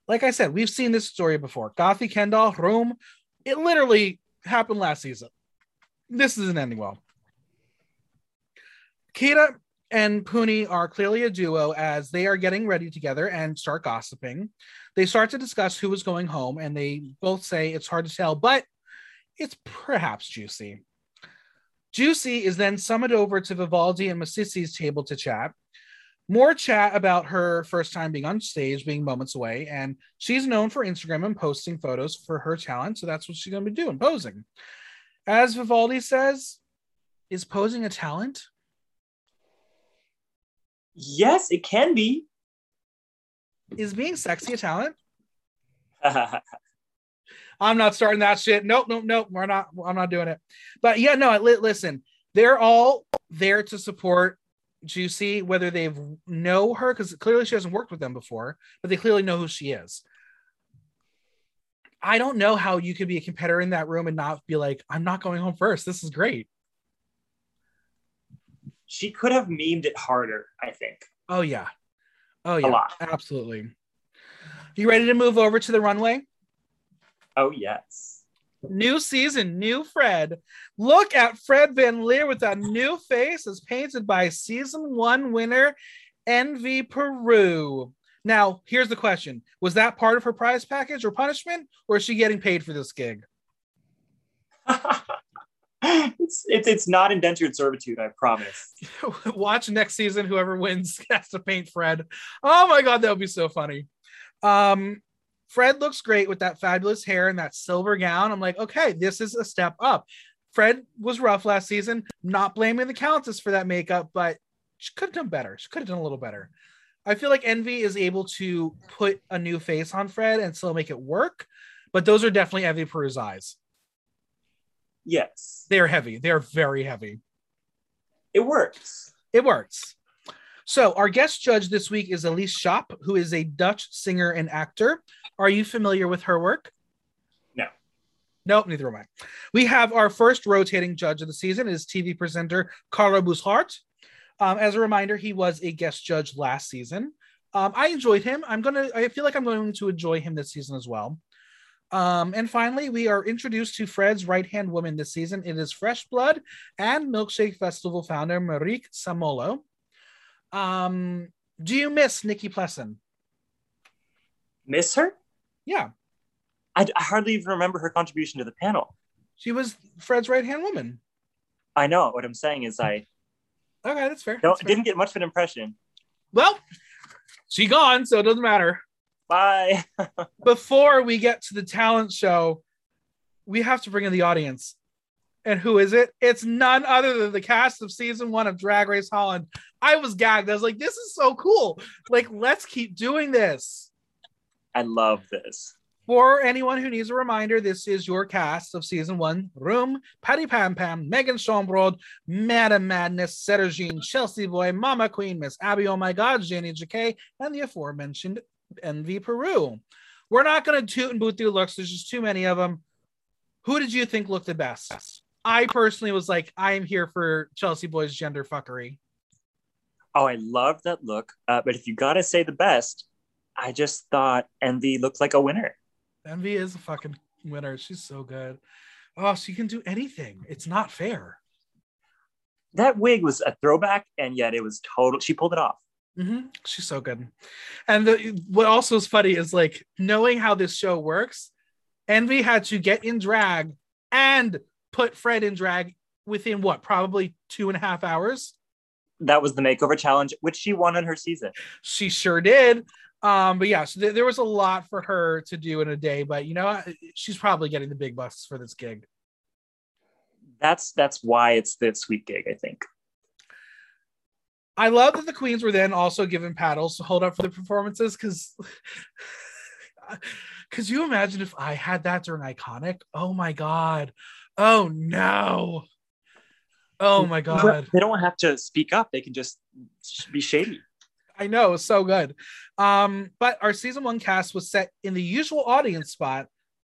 A: Like I said, we've seen this story before. Gothy Kendall, Roem, it literally happened last season. This isn't ending well. Keta and Puny are clearly a duo as they are getting ready together and start gossiping. They start to discuss who is going home, and they both say it's hard to tell, but it's perhaps Juicy. Juicy is then summoned over to Vivaldi and Masisi's table to chat. More chat about her first time being on stage, being moments away, and she's known for Instagram and posting photos for her talent, so that's what she's going to be doing, posing. As Vivaldi says, is posing a talent?
B: Yes, it can be.
A: Is being sexy a talent? [laughs] I'm not starting that shit. Nope, nope, nope. We're not. I'm not doing it. But yeah, no. Li- listen, they're all there to support Juicy, whether they've know her because clearly she hasn't worked with them before, but they clearly know who she is. I don't know how you could be a competitor in that room and not be like, I'm not going home first. This is great.
B: she could have memed it harder, I think.
A: Oh yeah. Oh yeah. Absolutely. You ready to move over to the runway?
B: Oh, yes.
A: New season, new Fred. Look at Fred Van Leer with a new face as painted by season one winner Envy Peru. Now, here's the question Was that part of her prize package or punishment, or is she getting paid for this gig? [laughs] [laughs]
B: it's, it's it's not indentured servitude, I promise. [laughs]
A: Watch next season, whoever wins [laughs] has to paint Fred. Oh my God, that would be so funny. Um, Fred looks great with that fabulous hair and that silver gown. I'm like, okay, this is a step up. Fred was rough last season. Not blaming the Countess for that makeup, but she could have done better. She could have done a little better. I feel like Envy is able to put a new face on Fred and still make it work, but those are definitely Envy Peru's eyes.
B: Yes,
A: They are heavy. They are very heavy.
B: it works.
A: It works. So, our guest judge this week is Elise Schaap, who is a Dutch singer and actor. Are you familiar with her work?
B: No.
A: Nope, neither am I. We have our first rotating judge of the season is TV presenter Carlo Boszhard. Um, as a reminder, he was a guest judge last season. Um, I enjoyed him. I'm gonna. I feel like I'm going to enjoy him this season as well. Um, and finally, we are introduced to Fred's right hand woman this season. It is Fresh Blood and Milkshake Festival founder Marieke Samallo. Um, do you miss Nikkie Plessen?
B: Miss her?
A: Yeah,
B: I, I hardly even remember her contribution to the panel.
A: she was Fred's right hand woman.
B: I know. What I'm saying is I
A: Okay, that's fair.
B: don't
A: that's fair.
B: didn't get much of an impression.
A: Well, she gone, so it doesn't matter.
B: Bye. [laughs]
A: Before we get to the talent show, we have to bring in the audience. And who is it? It's none other than the cast of season one of Drag Race Holland. I was gagged. I was like, this is so cool. Like, let's keep doing this.
B: I love this.
A: For anyone who needs a reminder, this is your cast of season one Roem, Patty Pam Pam, Megan Schoonbrood, Madame Madness, Sederginne, Chelsea Boy, Mama Queen, Miss Abby, Oh My God, Janey Jacké, and the aforementioned Envy Peru. We're not going to toot and boot through looks, there's just too many of them. Who did you think looked the best? I personally was like, I am here for Chelsea Boys gender fuckery.
B: Oh, I love that look. Uh, but if you gotta say the best, I just thought Envy looked like a winner.
A: Envy is a fucking winner. She's so good. Oh, she can do anything. It's not fair.
B: That wig was a throwback, and yet it was total. She pulled it off.
A: Mm-hmm. She's so good. And the, what also is funny is like knowing how this show works. Envy had to get in drag and put Fred in drag within what, probably two and a half hours.
B: That was the makeover challenge, which she won in her season.
A: She sure did. Um, but yeah, so th- there was a lot for her to do in a day, but you know, she's probably getting the big bucks for this gig.
B: That's that's why it's the sweet gig, I think.
A: I love that the queens were then also given paddles to hold up for the performances because [laughs] could you imagine if I had that during Iconic? Oh my god. Oh no. Oh my god.
B: They don't have to speak up. They can just be shady.
A: I know, so good. Um, but our season one cast was set in the usual audience spot,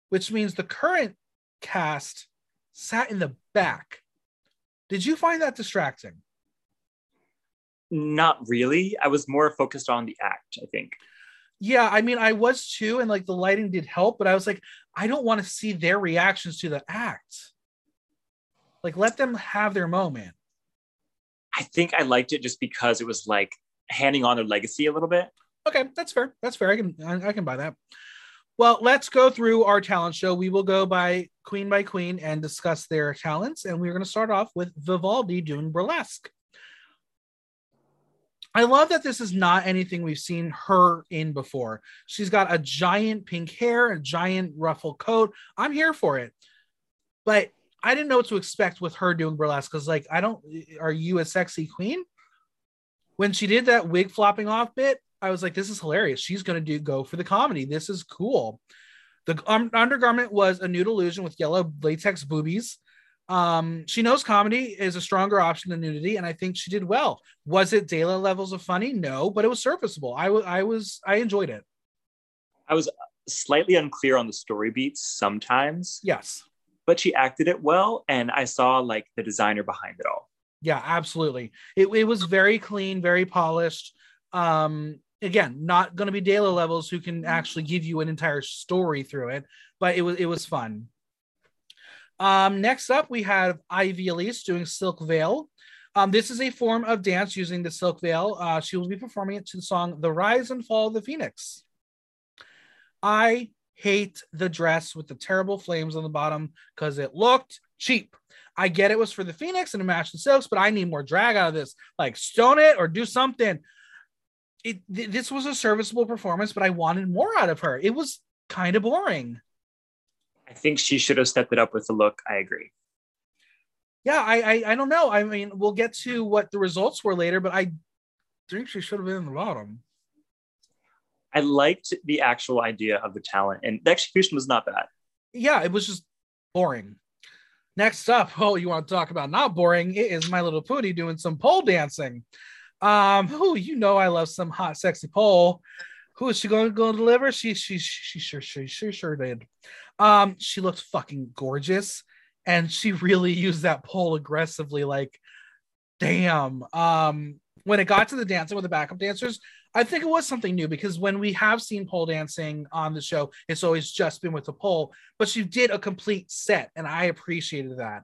A: which means the current cast sat in the back. Did you find that distracting?
B: Not really. I was more focused on the act, I think.
A: Yeah, I mean, I was too, and like the lighting did help, but I was like, I don't want to see their reactions to the act. Like, let them have their moment.
B: I think I liked it just because it was like handing on their legacy a little bit.
A: Okay, that's fair. That's fair. I can I, I can buy that. Well, let's go through our talent show. We will go by queen by queen and discuss their talents. And we're going to start off with Vivaldi doing burlesque. I love that this is not anything we've seen her in before. She's got a giant pink hair, a giant ruffle coat. I'm here for it. But I didn't know what to expect with her doing burlesque because, like, I don't. Are you a sexy queen? When she did that wig flopping off bit, I was like, this is hilarious. She's going to do go for the comedy. This is cool. The um, undergarment was a nude illusion with yellow latex boobies. Um, she knows comedy is a stronger option than nudity, and I think she did well. Was it Dela levels of funny? No, but it was serviceable. I I was I enjoyed it.
B: I was slightly unclear on the story beats sometimes.
A: Yes,
B: but she acted it well, and I saw like the designer behind it all.
A: Yeah, absolutely. It, it was very clean, very polished. Um, again, not going to be Dela levels who can actually give you an entire story through it, but it was it was fun. Um, next up, we have Ivy-Elyse doing Silk Veil. Um, this is a form of dance using the Silk Veil. Uh, she will be performing it to the song The Rise and Fall of the Phoenix. I hate the dress with the terrible flames on the bottom because it looked cheap. I get it was for the Phoenix and the match the silks, but I need more drag out of this. Like stone it or do something. It th- this was a serviceable performance, but I wanted more out of her. It was kind of boring.
B: I think she should have stepped it up with the look. I agree.
A: Yeah, I, I I don't know. I mean, we'll get to what the results were later, but I think she should have been in the bottom.
B: I liked the actual idea of the talent, and the execution was not bad.
A: Yeah, it was just boring. Next up, [laughs] oh, you want to talk about not boring? It is my little pootie doing some pole dancing. Um, who you know I love some hot, sexy pole. Who is she going to go deliver? She she she sure she sure sure did. Um, she looked fucking gorgeous, and she really used that pole aggressively. Like, damn. Um, when it got to the dancing with the backup dancers, I think it was something new because when we have seen pole dancing on the show, it's always just been with the pole. But she did a complete set, and I appreciated that.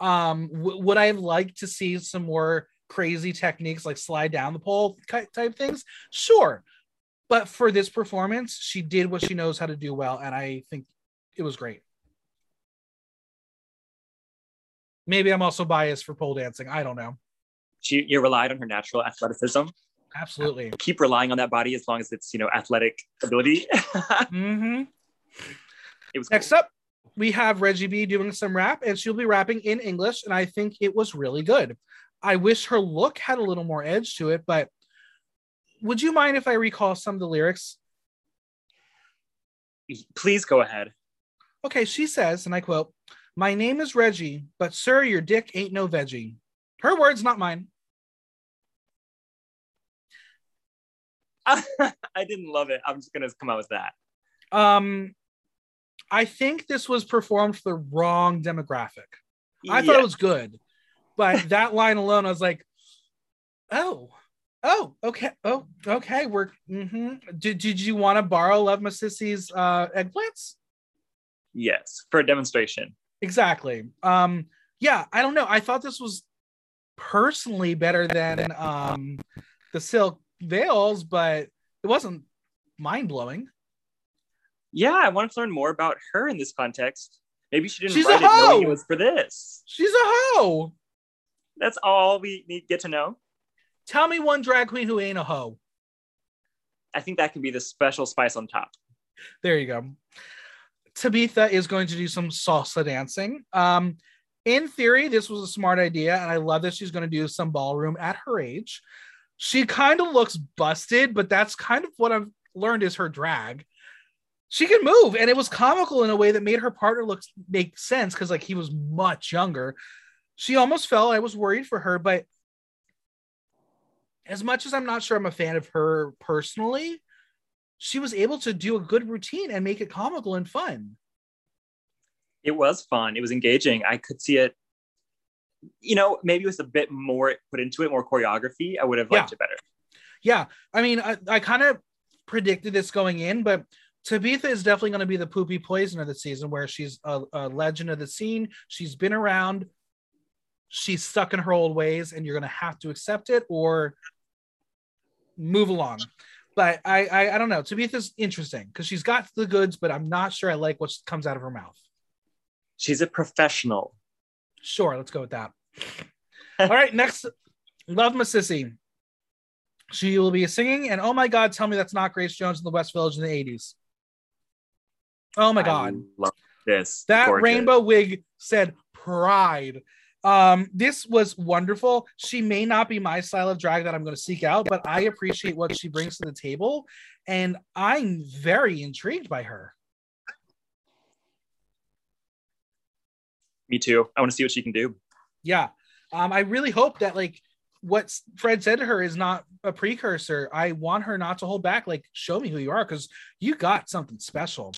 A: Um, w- would I like to see some more crazy techniques like slide down the pole type things? Sure. But for this performance, she did what she knows how to do well, and I think it was great. Maybe I'm also biased for pole dancing. I don't know.
B: She you relied on her natural athleticism.
A: Absolutely.
B: Keep relying on that body as long as it's you know athletic ability. [laughs]
A: mm-hmm.
B: It was
A: next
B: cool.
A: up. We have Reggie B doing some rap, and she'll be rapping in English, and I think it was really good. I wish her look had a little more edge to it, but would you mind if I recall some of the lyrics?
B: Please go ahead.
A: Okay, she says, and I quote, My name is Reggie, but sir, your dick ain't no veggie. Her words, not mine. [laughs]
B: I didn't love it. I'm just gonna come out with that.
A: Um, I think this was performed for the wrong demographic. I thought it was good, but [laughs] that line alone, I was like, oh, oh, okay, oh, okay. We're Mm-hmm. did did you want to borrow Love Masisi's uh, eggplants?
B: Yes for a demonstration.
A: Exactly. Um, yeah, I don't know. I thought this was personally better than um the silk veils, but it wasn't mind blowing.
B: Yeah, I wanted to learn more about her in this context. Maybe she didn't
A: She's a
B: write it knowing it was for this.
A: She's a hoe.
B: That's all we need get to know.
A: Tell me one drag queen who ain't a hoe.
B: I think that can be the special spice on top.
A: There you go. Tabitha is going to do some salsa dancing. Um, in theory, this was a smart idea, and I love that she's going to do some ballroom at her age. She kind of looks busted, but that's kind of what I've learned is her drag. She can move, and it was comical in a way that made her partner look make sense because like he was much younger. She almost fell. I was worried for her, but as much as I'm not sure I'm a fan of her personally, she was able to do a good routine and make it comical and fun.
B: It was fun. It was engaging. I could see it. You know, maybe it was a bit more put into it, more choreography, I would have liked
A: Yeah.
B: it better.
A: Yeah, I mean, I, I kind of predicted this going in, but Tabitha is definitely going to be the poopy poison of the season, where she's a, a legend of the scene. She's been around. She's stuck in her old ways, and you're going to have to accept it or move along. But I, I, I don't know. Tabitha's interesting because she's got the goods, but I'm not sure I like what comes out of her mouth.
B: She's a professional.
A: Sure, let's go with that. All right, next, Love My She will be singing, and oh my God, tell me that's not Grace Jones in the West Village in the 80s. Oh my God.
B: I love this.
A: That
B: Gorgeous.
A: rainbow wig said pride. Um, this was wonderful. She may not be my style of drag that I'm going to seek out, but I appreciate what she brings to the table, and I'm very intrigued by her.
B: Me too. I want to see what she can do.
A: yeah um i really hope that like what fred said to her is not a precursor i want her not to hold back like show me who you are because you got something special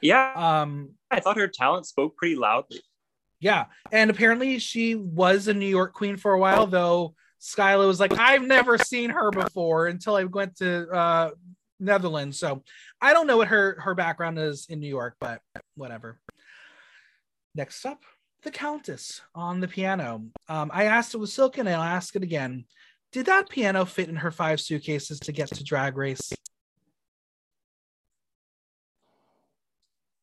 B: Yeah,
A: um
B: I thought her talent spoke pretty loudly.
A: Yeah. And apparently she was a new york queen for a while though skyla was like i've never seen her before until i went to uh netherlands. So i don't know what her her background is in new york but whatever. Next up the countess on the piano. Um i asked it with Silk and i'll ask it again. Did that piano fit in her five suitcases to get to drag race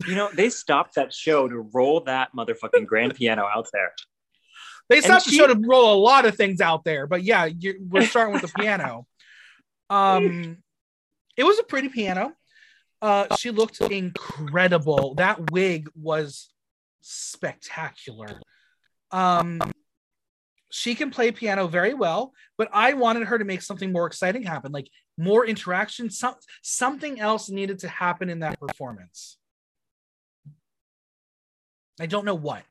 B: You know, they stopped that show to roll that motherfucking grand piano out there.
A: They stopped the show to roll a lot of things out there, but yeah, you we're starting with the piano. Um, it was a pretty piano. Uh, she looked incredible. That wig was spectacular. Um, she can play piano very well, but I wanted her to make something more exciting happen, like more interaction. Some something else needed to happen in that performance. I don't know what.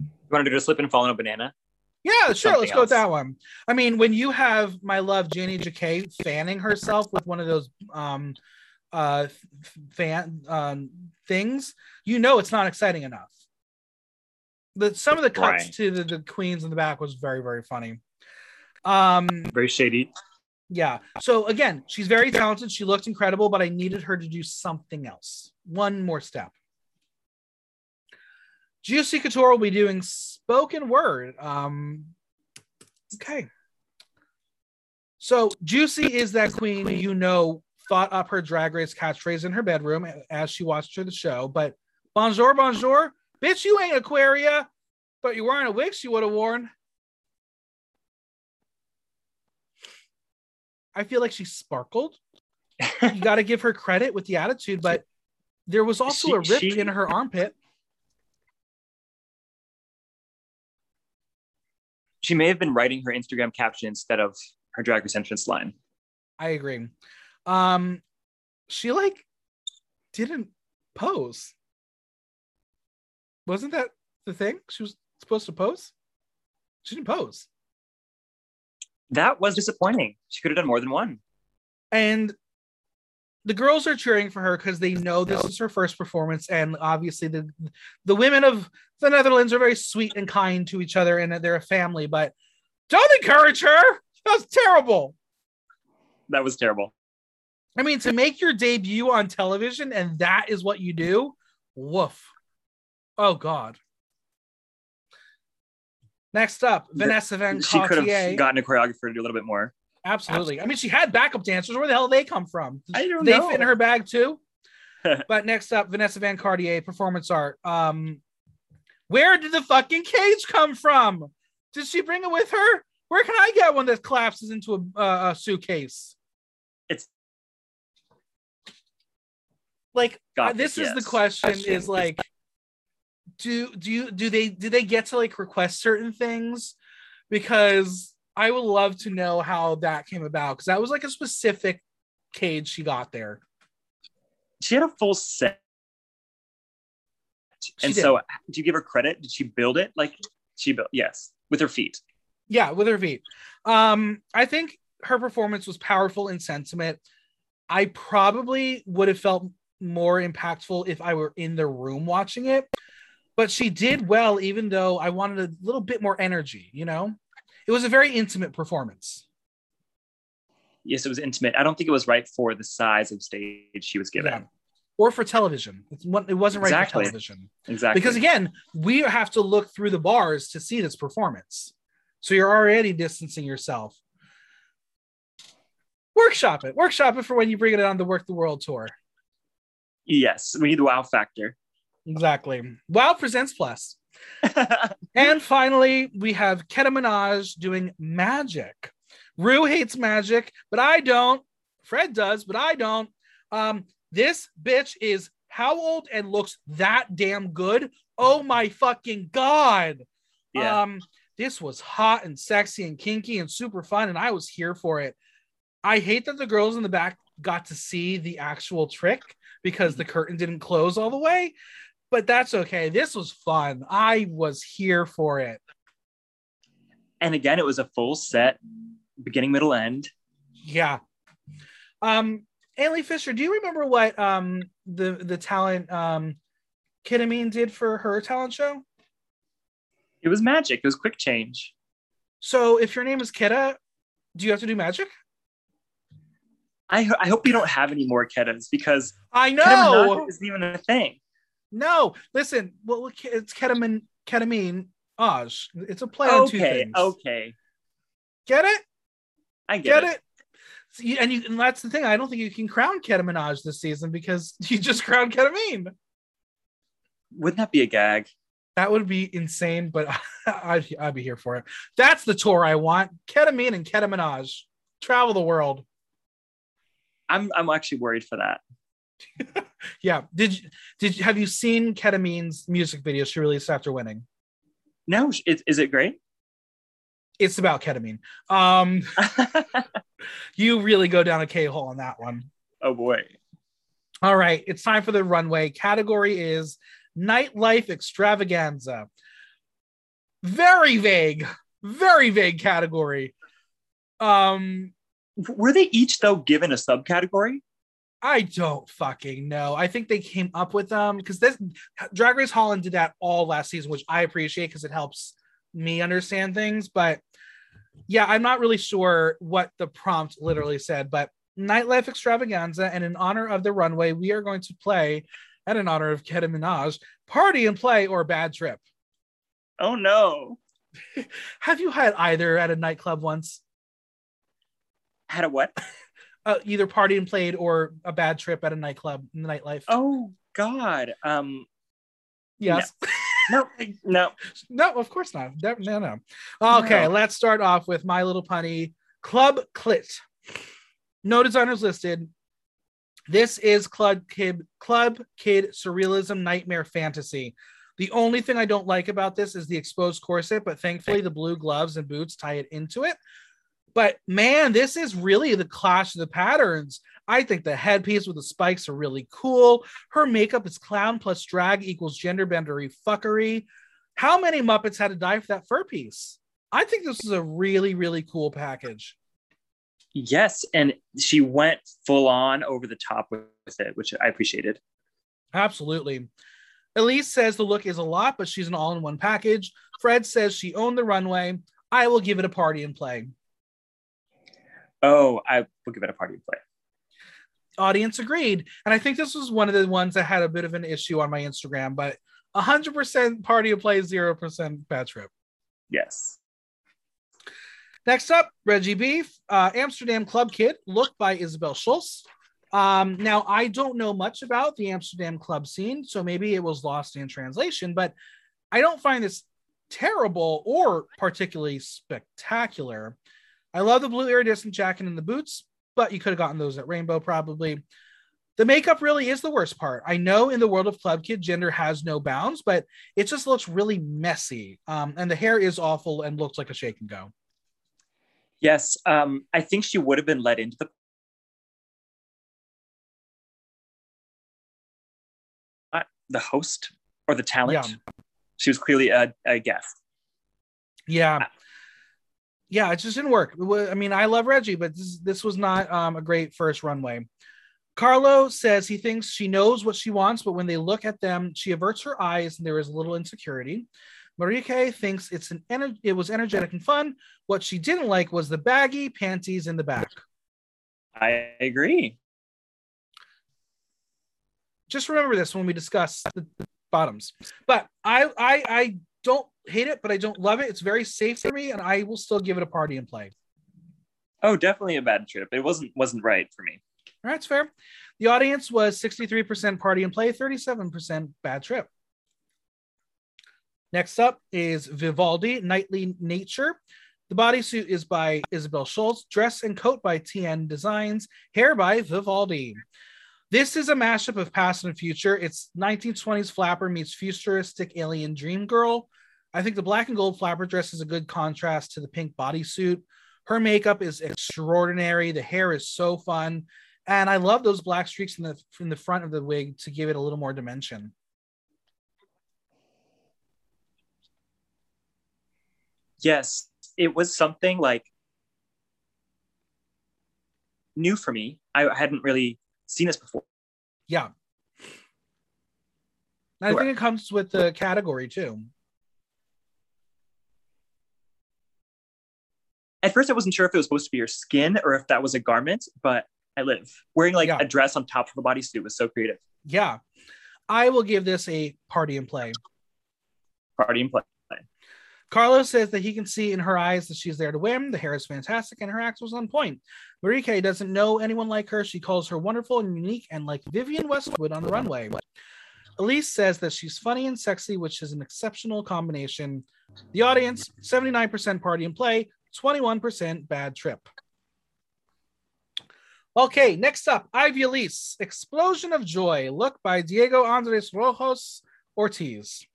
B: You wanted her to slip and fall on a banana?
A: Yeah, sure. Let's go with that one. I mean, when you have my love Janey Jacké fanning herself with one of those um uh fan um things, you know it's not exciting enough. The some of the cuts
B: Right.
A: to the, the queens in the back was very, very funny. Um
B: Very shady.
A: yeah. So again, she's very talented. She looked incredible, but I needed her to do something else. One more step. Juicy Kutoure will be doing spoken word. Um, okay. So Juicy is that queen you know thought up her drag race catchphrase in her bedroom as she watched her the show. But bonjour, bonjour, bitch, you ain't Aquaria, but you're wearing a wig she would have worn. I feel like she sparkled. you got to give her credit with the attitude, but there was also
B: She-
A: a rip
B: she-
A: in her armpit.
B: She may have been writing her Instagram caption instead of her drag race entrance line.
A: I agree. Um, she like didn't pose. Wasn't that the thing? She was supposed to pose. She didn't pose,
B: That was disappointing. She could have done more than one.
A: and the girls are cheering for her because they know this is her first performance, and obviously the the women of the Netherlands are very sweet and kind to each other, and they're a family. But don't encourage her. That was terrible.
B: That was terrible.
A: I mean, to make your debut on television and that is what you do, woof. Oh God. Next up, Vanessa Van
B: She could have gotten a choreographer to do a little bit more.
A: Absolutely. I mean, she had backup dancers. Where the hell did they come from?
B: I don't
A: they
B: know.
A: fit in her bag too. [laughs] but next up, Vanessa Van Cartier, performance art. Um, where did the fucking cage come from? Did she bring it with her? Where can I get one that collapses into a, uh, a suitcase?
B: It's
A: like uh, this
B: it,
A: is the question
B: Question
A: is like do do you do they do they get to like request certain things because i would love to know how that came about because that was like a specific cage she got there
B: she had a full set.
A: She
B: and
A: did.
B: so, do you give her credit? Did she build it? Like she built, yes, with her feet.
A: yeah with her feet um i think her performance was powerful in sentiment i probably would have felt more impactful if i were in the room watching it but she did well even though i wanted a little bit more energy you know it was a very intimate performance
B: Yes, it was intimate. I don't think it was right for the size of stage she was given.
A: Yeah. or for television it wasn't right
B: Exactly.
A: for television
B: Exactly.
A: because again we have to look through the bars to see this performance so you're already distancing yourself workshop it workshop it for when you bring it on the work the world tour
B: yes, we need the wow factor.
A: exactly wow presents plus and finally we have Keta Minaj doing magic. Rue hates magic but i don't. Fred does but i don't. Um this bitch is how old and looks that damn good? Oh my fucking god.
B: Yeah.
A: Um, this was hot and sexy and kinky and super fun, and I was here for it. I hate that the girls in the back got to see the actual trick because the curtain didn't close all the way, but that's okay. This was fun. I was here for it.
B: and again, it was a full set, beginning, middle, end.
A: Yeah. Um, Ailey Fisher, do you remember what um the the talent um Kita Mean did for her talent show?
B: It was magic. It was quick change.
A: So if your name is Keta, do you have to do magic?
B: I, ho- I hope we don't have any more Ketas because
A: I know.
B: Minaj isn't even a thing.
A: No, listen. Well, it's ketamine, ketamine, Aj. It's a play on two
B: Okay,
A: things.
B: okay.
A: Get it?
B: I get,
A: Get,
B: it.
A: it? And you, and that's the thing. I don't think you can crown ketamine this season because [laughs] you just crowned ketamine.
B: Wouldn't that be a gag?
A: That would be insane, but [laughs] I'd, I'd be here for it. That's the tour I want. Ketamine and ketamine. Travel the world.
B: I'm I'm actually worried for that. [laughs]
A: Yeah. Did did have you seen Kita Mean's music video she released after winning?
B: No, is, is it great?
A: It's about ketamine. Um, [laughs] you really go down a K hole on that one.
B: oh boy.
A: All right, it's time for the runway. Category is nightlife extravaganza. Very vague, very vague category. Um,
B: Were they each though given a subcategory?
A: I don't fucking know. I think they came up with them because this Drag Race Holland did that all last season, which I appreciate because it helps me understand things. But yeah, I'm not really sure what the prompt literally said, but nightlife extravaganza, and in honor of the runway, we are going to play, and in honor of Keta Minaj, party and play or bad trip.
B: Oh no. [laughs]
A: Have you had either at a nightclub once?
B: Had a what? [laughs]
A: Uh, either party and played or a bad trip at a nightclub in the nightlife?
B: Oh God. Um.
A: yes.
B: No. No.
A: No, [laughs] of course not. No, no, no. Okay,
B: No.
A: let's start off with My Little Puny Club Clit. No designers listed. This is Club Kid Club Kid Surrealism Nightmare Fantasy. The only thing I don't like about this is the exposed corset, but thankfully the blue gloves and boots tie it into it. But man, this is really the clash of the patterns. I think the headpiece with the spikes are really cool. Her makeup is clown plus drag equals gender bendery fuckery. How many Muppets had to die for that fur piece? I think this is a really, really cool package.
B: Yes, and she went full on over the top with it, which I appreciated.
A: Absolutely. Elise says the look is a lot, but she's an all in one package. Fred says she owned the runway. I will give it a party and play.
B: Oh, I will give it a party play.
A: Audience agreed. And I think this was one of the ones that had a bit of an issue on my Instagram, but 100% party and play, 0% bad trip.
B: Yes.
A: Next up, Reggie Beef, uh, Amsterdam Club Kid, Look by Isabel Schultz. Um, now, I don't know much about the Amsterdam club scene, so maybe it was lost in translation, but I don't find this terrible or particularly spectacular. I love the blue iridescent jacket and the boots, but you could have gotten those at Rainbow probably. The makeup really is the worst part. I know in the world of Club Kid, gender has no bounds, but it just looks really messy. Um, and the hair is awful and looks like a shake and go.
B: Yes, um, I think she would have been let into the the host or the talent. Yeah. She was clearly a, a guest.
A: Yeah. Yeah, it just didn't work. I mean, I love Reggie, but this, this was not um, a great first runway. Carlo says he thinks she knows what she wants, but when they look at them, she averts her eyes and there is a little insecurity. Marieke thinks it's an ener- it was energetic and fun. What she didn't like was the baggy panties in the back.
B: I agree
A: just remember this when we discuss the, the bottoms. But I, I, I don't hate it, but I don't love it. It's very safe for me, and I will still give it a party and play.
B: Oh, definitely a bad trip. It wasn't wasn't right for me.
A: All right, it's fair. The audience was 63% party and play, 37% bad trip. Next up is Vivaldi, Nightly Nature. The bodysuit is by Isabel Schultz, dress and coat by TN Designs, hair by Vivaldi. This is a mashup of past and future. It's 1920s flapper meets futuristic alien dream girl. I think the black and gold flapper dress is a good contrast to the pink bodysuit. Her makeup is extraordinary. The hair is so fun. And I love those black streaks in the in the front of the wig to give it a little more dimension.
B: Yes, it was something like new for me. I hadn't really seen this before.
A: Yeah. I think it comes with the category too.
B: At first, I wasn't sure if it was supposed to be your skin or if that was a garment, but I live. Wearing like yeah. a dress on top of a bodysuit was so creative.
A: Yeah. I will give this a party and play.
B: Party and play.
A: Carlos says that he can see in her eyes that she's there to win. The hair is fantastic and her act was on point. Marieke doesn't know anyone like her. She calls her wonderful and unique and like Vivienne Westwood on the runway. Elise says that she's funny and sexy, which is an exceptional combination. The audience 79% party and play, 21% bad trip. Okay, next up, Ivy-Elyse, Explosion of Joy, look by Diego Andres Rojos Ortiz.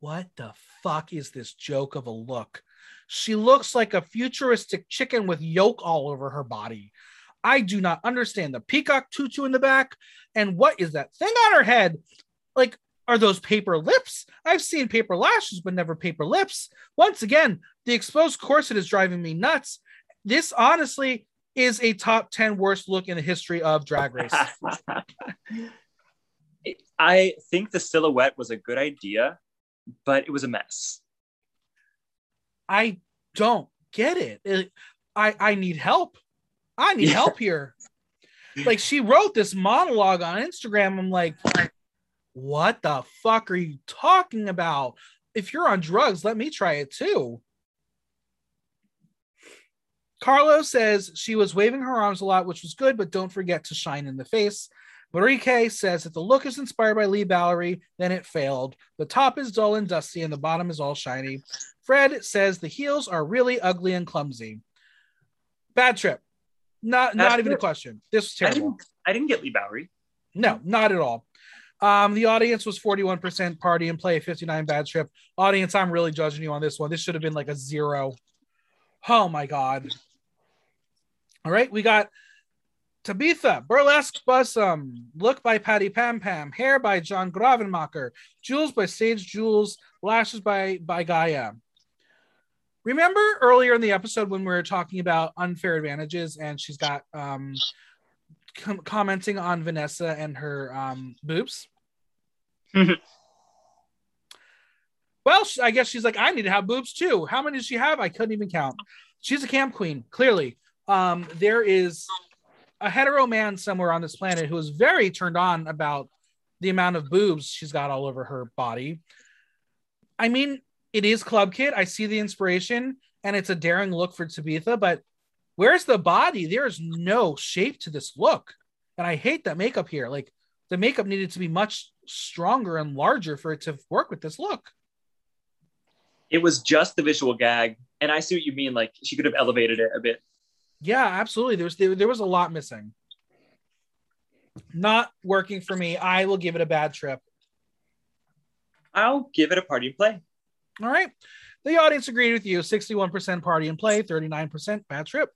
A: What the fuck is this joke of a look? She looks like a futuristic chicken with yolk all over her body. I do not understand the peacock tutu in the back. And what is that thing on her head? Like, are those paper lips? I've seen paper lashes, but never paper lips. Once again, the exposed corset is driving me nuts. This honestly is a top 10 worst look in the history of Drag Race. [laughs]
B: I think the silhouette was a good idea but it was a mess.
A: I don't get it. it I I need help. I need yeah. help [laughs] here. Like she wrote this monologue on Instagram. I'm like, what the fuck are you talking about? If you're on drugs, let me try it too. Carlos says she was waving her arms a lot, which was good, but don't forget to shine in the face. Marieke says if the look is inspired by Leigh Bowery, then it failed. The top is dull and dusty, and the bottom is all shiny. Fred says the heels are really ugly and clumsy. Bad trip. Not That's not even a question. This was terrible.
B: I didn't, I didn't get Leigh Bowery.
A: No, not at all. Um, the audience was 41% party and play, 59 bad trip. Audience, I'm really judging you on this one. This should have been like a zero. Oh my god. All right, we got Tabitha, Burlesque Bussum, Look by Patty Pam Pam, Hair by John Gravenmacher, Jewels by Sage Jewels, Lashes by, by Gaia. Remember earlier in the episode when we were talking about unfair advantages and she's got um com- commenting on Vanessa and her um boobs?
B: Mhm.
A: well, I guess she's like, I need to have boobs too. How many does she have? I couldn't even count. She's a camp queen, clearly. Um, there is a hetero man somewhere on this planet who is very turned on about the amount of boobs she's got all over her body. I mean, it is Club Kid. I see the inspiration, and it's a daring look for Tabitha, but where's the body? There is no shape to this look. And I hate that makeup here. Like the makeup needed to be much stronger and larger for it to work with this look.
B: It was just the visual gag, and I see what you mean. Like she could have elevated it a bit.
A: Yeah, absolutely. There's there, there was a lot missing. Not working for me. I will give it a bad trip.
B: I'll give it a party and play.
A: All right. The audience agreed with you. 61% party and play, 39% bad trip.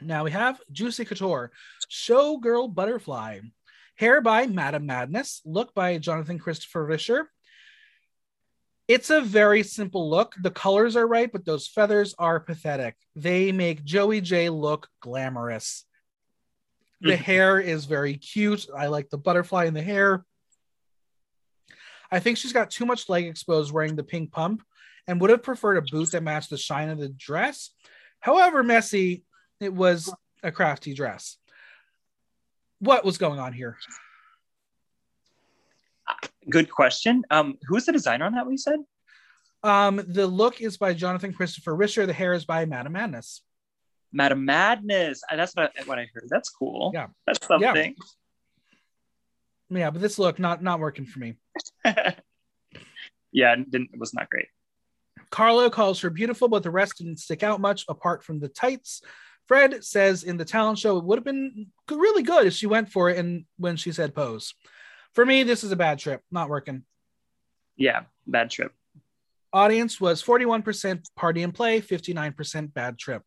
A: Now we have Juicy Kutoure, Showgirl Butterfly, hair by Madame Madness, look by Jonathan Christopher Risher. It's a very simple look. The colors are right, but those feathers are pathetic. They make Joey J look glamorous. The
B: Mhm.
A: hair is very cute. I like the butterfly in the hair. I think she's got too much leg exposed wearing the pink pump and would have preferred a boot that matched the shine of the dress. However, messy, it was a crafty dress. What was going on here?
B: Good question. Um, who's the designer on that? We said
A: Um, the look is by Jonathan Christopher Risher. The hair is by Madame Madness.
B: Madam Madness. Uh, That's what I, what I heard. That's cool.
A: Yeah.
B: that's something.
A: Yeah, but this look not not working for me. [laughs]
B: Yeah, it didn't it was not great.
A: Carlo calls her beautiful, but the rest didn't stick out much apart from the tights. Fred says in the talent show it would have been really good if she went for it and when she said pose. For me, this is a bad trip, not working.
B: Yeah, bad trip.
A: Audience was 41% party and play, 59% bad trip.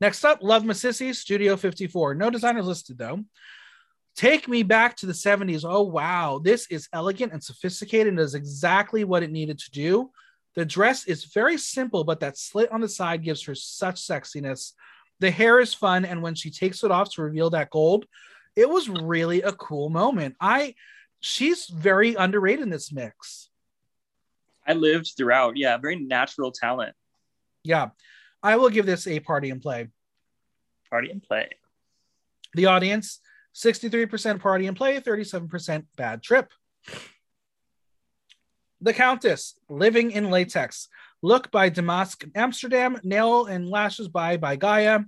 A: Next up, Love Masisi, Studio 54. No designers listed though. Take me back to the 70s. Oh, wow. This is elegant and sophisticated and does exactly what it needed to do. The dress is very simple, but that slit on the side gives her such sexiness. The hair is fun, and when she takes it off to reveal that gold, it was really a cool moment. I she's very underrated in this mix.
B: I lived throughout. Yeah, very natural talent.
A: Yeah. I will give this a party and play.
B: Party and play.
A: The audience 63% party and play, 37% bad trip. The Countess, Living in Latex. Look by Damask Amsterdam, Nail and Lashes by by Gaia.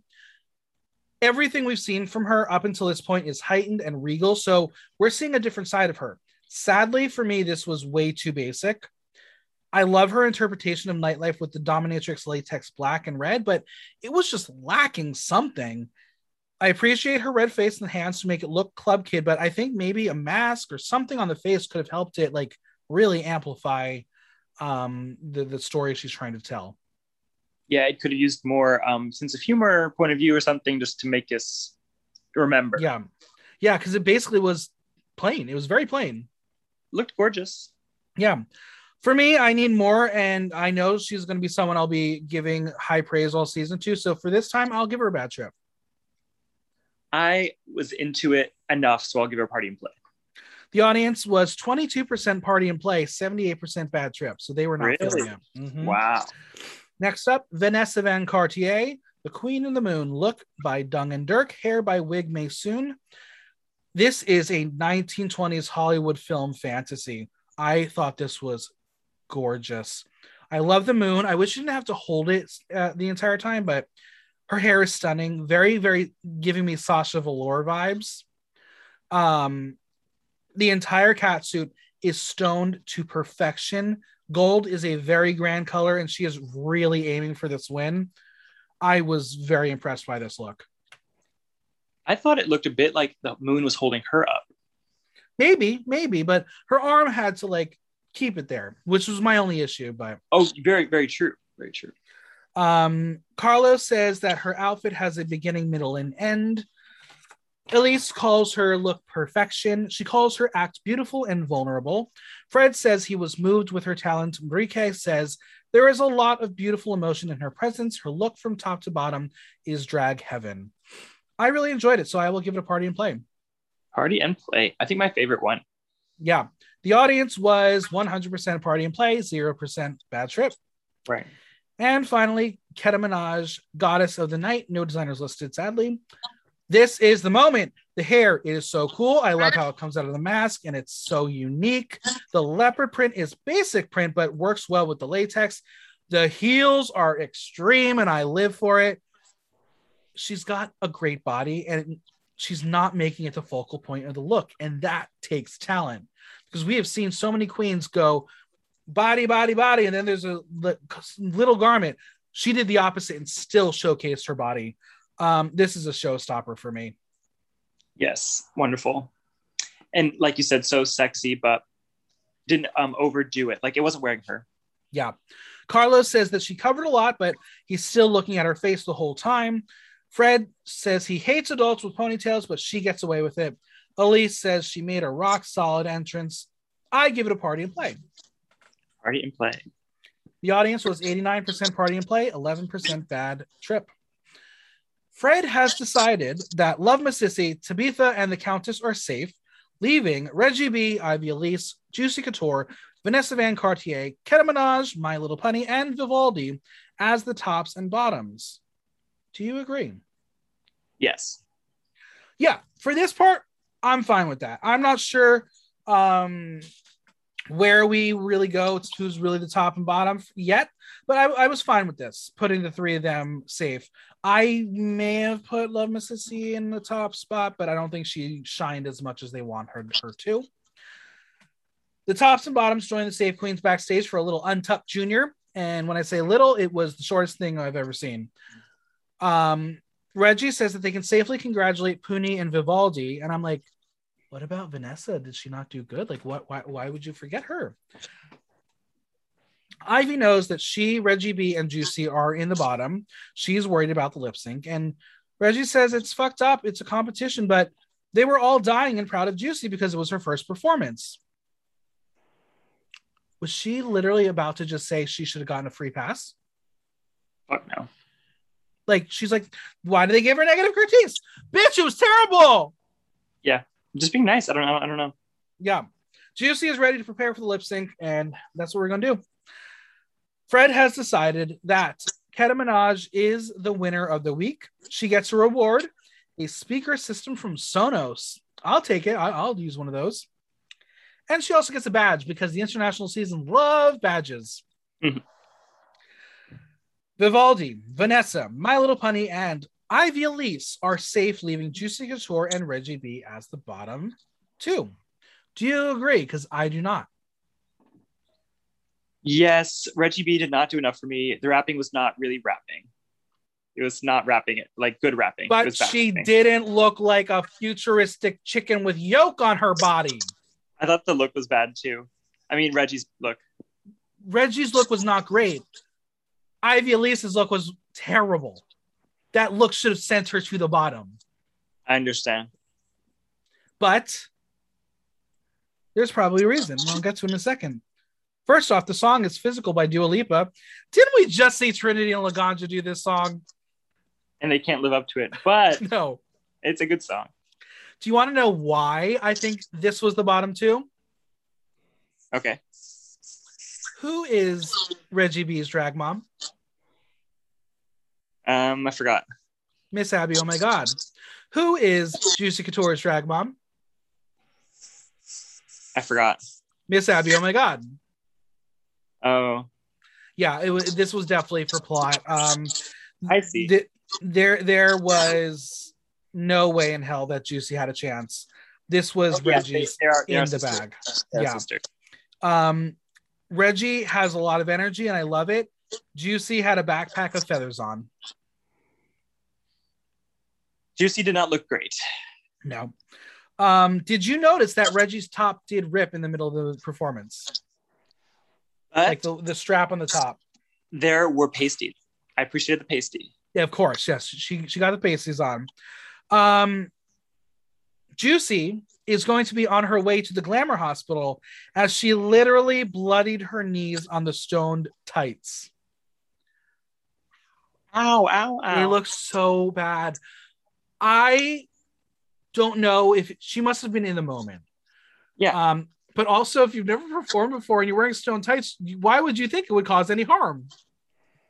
A: Everything we've seen from her up until this point is heightened and regal, so we're seeing a different side of her. Sadly, for me, this was way too basic. I love her interpretation of nightlife with the dominatrix latex black and red, but it was just lacking something. I appreciate her red face and hands to make it look club kid, but I think maybe a mask or something on the face could have helped it like really amplify um the, the story she's trying to tell.
B: Yeah, it could have used more um sense of humor, point of view, or something just to make us remember.
A: Yeah. Yeah, because it basically was plain. It was very plain.
B: Looked gorgeous.
A: Yeah. For me, I need more, and I know she's going to be someone I'll be giving high praise all season to. So for this time, I'll give her a bad trip.
B: I was into it enough, so I'll give her a party and play.
A: The audience was 22% party and play, 78% bad trip. So they were not
B: Really?
A: feeling it. Mhm.
B: Wow.
A: Next up, Vanessa Van Cartier, The Queen in the Moon, look by Dung and Dirk, hair by Wig Maysoon. This is a 1920s Hollywood film fantasy. I thought this was gorgeous. I love the moon. I wish she didn't have to hold it uh, the entire time, but her hair is stunning. Very, very giving me Sasha Velour vibes. Um, the entire cat suit is stoned to perfection. Gold is a very grand color, and she is really aiming for this win. I was very impressed by this look.
B: I thought it looked a bit like the moon was holding her up.
A: Maybe, maybe, but her arm had to like keep it there, which was my only issue. But
B: Oh, very, very true. Very true.
A: um, Carlos says that her outfit has a beginning, middle, and end. Elise calls her look perfection. She calls her act beautiful and vulnerable. Fred says he was moved with her talent. Enrique says There is a lot of beautiful emotion in her presence. Her look from top to bottom is drag heaven. I really enjoyed it, so I will give it a party and play.
C: Party and play. I think my favorite one.
A: Yeah. The audience was 100% party and play, 0% bad trip.
C: Right.
A: And finally, Keta Minaj, Goddess of the Night. No designers listed, sadly. This is the moment. The hair is so cool. I love how it comes out of the mask and it's so unique. The leopard print is basic print, but works well with the latex. The heels are extreme and I live for it. She's got a great body and she's not making it the focal point of the look. And that takes talent because we have seen so many queens go body, body, body, and then there's a little garment. She did the opposite and still showcased her body. Um, this is a showstopper for me.
C: Yes, wonderful. And like you said, so sexy, but didn't um, overdo it. Like it wasn't wearing her.
A: Yeah. Carlos says that she covered a lot, but he's still looking at her face the whole time. Fred says he hates adults with ponytails, but she gets away with it. Elise says she made a rock solid entrance. I give it a party and play.
C: Party and play.
A: The audience was 89% party and play, 11% bad trip. Fred has decided that Love Masisi, Tabitha, and the Countess are safe, leaving Reggie B, Ivy-Elyse, Juicy Kutoure, Vanessa Van Cartier, Keta Minaj, My Little Puny, and Vivaldi as the tops and bottoms. Do you agree?
C: Yes.
A: Yeah, for this part, I'm fine with that. I'm not sure um, where we really go, it's who's really the top and bottom yet, but I, I, was fine with this, putting the three of them safe. I may have put Love Masisi in the top spot, but I don't think she shined as much as they want her, her to. The tops and bottoms joined the Safe Queens backstage for a little Untucked Junior. And when I say little, it was the shortest thing I've ever seen. Um, Reggie says that they can safely congratulate Puny and Vivaldi. And I'm like, what about Vanessa? Did she not do good? Like, what? Why, why would you forget her? Ivy knows that she, Reggie B, and Juicy are in the bottom. She's worried about the lip sync. And Reggie says it's fucked up. It's a competition, but they were all dying and proud of Juicy because it was her first performance. Was she literally about to just say she should have gotten a free pass?
C: Fuck no.
A: Like, she's like, why do they give her negative critiques? Bitch, it was terrible.
C: Yeah just being nice. I don't know. I don't know.
A: Yeah. Juicy is ready to prepare for the lip sync, and that's what we're gonna do. Fred has decided that Keta Minaj is the winner of the week. She gets a reward, a speaker system from Sonos. I'll take it. I'll use one of those. And she also gets a badge because the international season love badges. Mm-hmm. Vivaldi, Vanessa, My Little Puny, and Ivy-Elyse are safe, leaving Juicy Kutoure and Reggie B as the bottom two. Do you agree? Because I do not.
C: Yes, Reggie B did not do enough for me. The rapping was not really rapping. It was not rapping it like good rapping.
A: But she didn't look like a futuristic chicken with yolk on her body.
C: I thought the look was bad too. I mean, Reggie's look.
A: Reggie's look was not great. Ivy-Elyse's look was terrible that look should have sent her to the bottom.
C: I understand.
A: But there's probably a reason. I'll get to in a second. First off, the song is Physical by Dua Lipa. Didn't we just see Trinity and Laganja do this song?
C: And they can't live up to it, but [laughs]
A: no,
C: it's a good song.
A: Do you want to know why I think this was the bottom two?
C: Okay.
A: Who is Reggie B's drag mom?
C: Um, I forgot.
A: Miss Abby, oh my god. Who is Juicy Kutoure's drag mom?
C: I forgot.
A: Miss Abby, oh my god.
C: Oh.
A: Yeah, it was this was definitely for plot. Um
C: I see.
A: Th- there there was no way in hell that Juicy had a chance. This was oh, Reggie's they, they are, in the sisters. bag. yeah. Sisters. Um Reggie has a lot of energy and I love it. Juicy had a backpack of feathers on.
C: Juicy did not look great.
A: No. Um, did you notice that Reggie's top did rip in the middle of the performance? But like the, the strap on the top.
C: There were pasties. I appreciated the pasty.
A: Yeah, of course. Yes, she she got the pasties on. Um, Juicy is going to be on her way to the glamour hospital as she literally bloodied her knees on the stoned tights.
B: Ow, ow, ow.
A: It looks so bad. I don't know if she must have been in the moment.
B: Yeah.
A: Um, but also, if you've never performed before and you're wearing stone tights, why would you think it would cause any harm?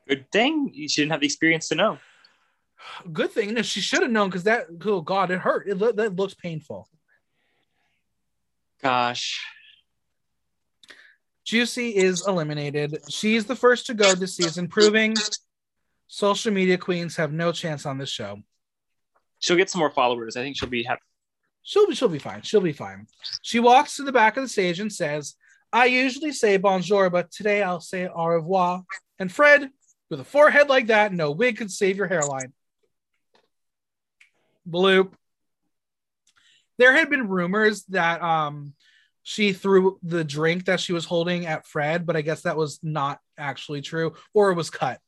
B: Good thing she didn't have the experience to know.
A: Good thing that she should have known because that, oh God, it hurt. It, lo- that looks painful.
B: Gosh.
A: Juicy is eliminated. She's the first to go this season, proving social media queens have no chance on this show.
B: She'll get some more followers. I think she'll be happy.
A: She'll be she'll be fine. She'll be fine. She walks to the back of the stage and says, I usually say bonjour, but today I'll say au revoir. And Fred, with a forehead like that, no wig could save your hairline. Bloop. There had been rumors that um she threw the drink that she was holding at Fred, but I guess that was not actually true, or it was cut.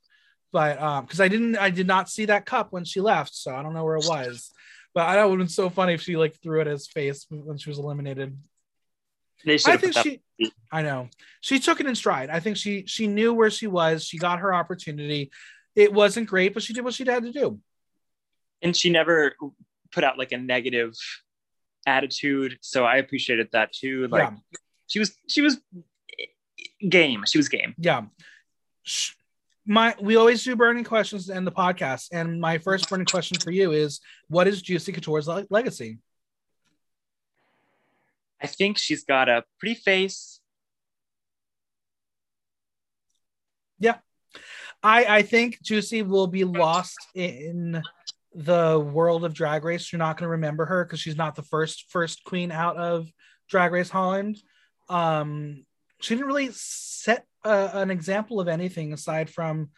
A: But um, because I didn't I did not see that cup when she left, so I don't know where it was. But I know it would have been so funny if she like threw it at his face when she was eliminated. I think she I know. She took it in stride. I think she she knew where she was. She got her opportunity. It wasn't great, but she did what she had to do.
B: and she never put out like a negative attitude. So I appreciated that too. Like
A: yeah.
B: she was she was game. She was game.
A: Yeah. My we always do burning questions to end the podcast. And my first burning question for you is what is Juicy Kutoure's le- legacy?
B: I think she's got a pretty face.
A: Yeah, I I think Juicy will be lost in the world of Drag Race. You're not going to remember her because she's not the first first queen out of Drag Race Holland. Um, she didn't really set a, an example of anything aside from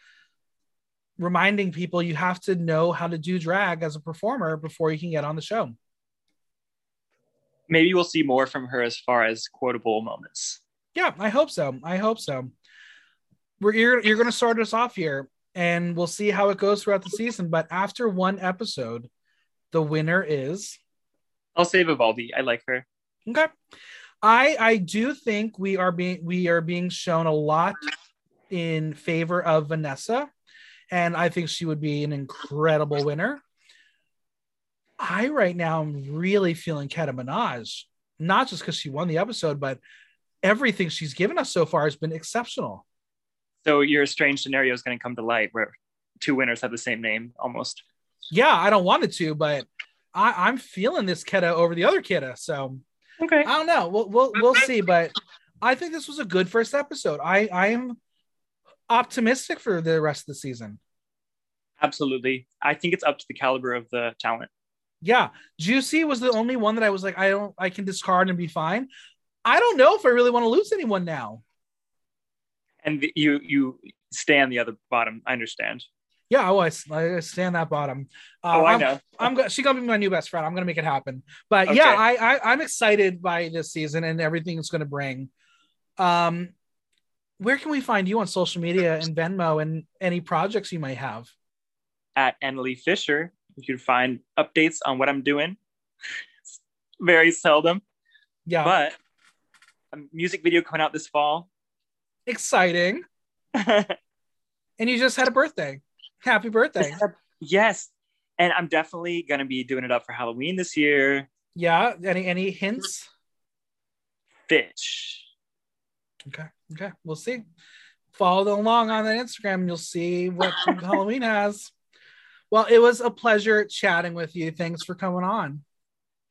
A: reminding people you have to know how to do drag as a performer before you can get on the show.
B: Maybe we'll see more from her as far as quotable moments.
A: Yeah, I hope so. I hope so. We're you're, you're going to start us off here, and we'll see how it goes throughout the season. But after one episode, the winner is
B: I'll say Vivaldi. I like her.
A: okay. I I do think we are being we are being shown a lot in favor of Vanessa, and I think she would be an incredible winner. I right now am really feeling Keta Minaj, not just because she won the episode, but everything she's given us so far has been exceptional.
B: So your strange scenario is going to come to light where two winners have the same name almost.
A: Yeah, I don't want it to, but I, I'm feeling this Keta over the other Keta. So
B: Okay.
A: I don't know. We'll we'll we'll see. But I think this was a good first episode. I I am optimistic for the rest of the season.
B: Absolutely. I think it's up to the caliber of the talent.
A: Yeah, Juicy was the only one that I was like, I don't, I can discard and be fine. I don't know if I really want to lose anyone now.
B: And you you stay on the other bottom. I understand.
A: Yeah, I, I stand that bottom. Uh,
B: oh, I
A: I'm-
B: know.
A: I'm gonna she's gonna be my new best friend. I'm gonna make it happen. But
B: Okay.
A: yeah, I, I I'm excited by this season and everything it's gonna bring. Um, where can we find you on social media and Venmo and any projects you might have?
B: At Annalie Fisher, you can find updates on what I'm doing. [laughs] Very seldom,
A: Yeah,
B: but a music video coming out this fall.
A: exciting. [laughs] And you just had a birthday. Happy birthday.
B: yes. And I'm definitely going to be doing it up for Halloween this year.
A: Yeah. Any any hints?
B: Fish.
A: Okay. Okay. We'll see. Follow along on that Instagram and you'll see what [laughs] Halloween has. Well, it was a pleasure chatting with you. Thanks for coming on.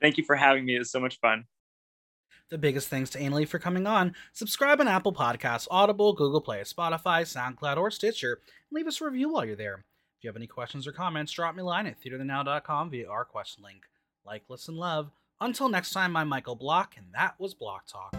B: Thank you for having me. It was so much fun.
A: The biggest thanks to Annalie for coming on. Subscribe on Apple Podcasts, Audible, Google Play, Spotify, SoundCloud, or Stitcher, and leave us a review while you're there. If you have any questions or comments, drop me a line at theaterthenow.com via our question link. Like, listen, love. Until next time, I'm Michael Block, and that was Block Talk.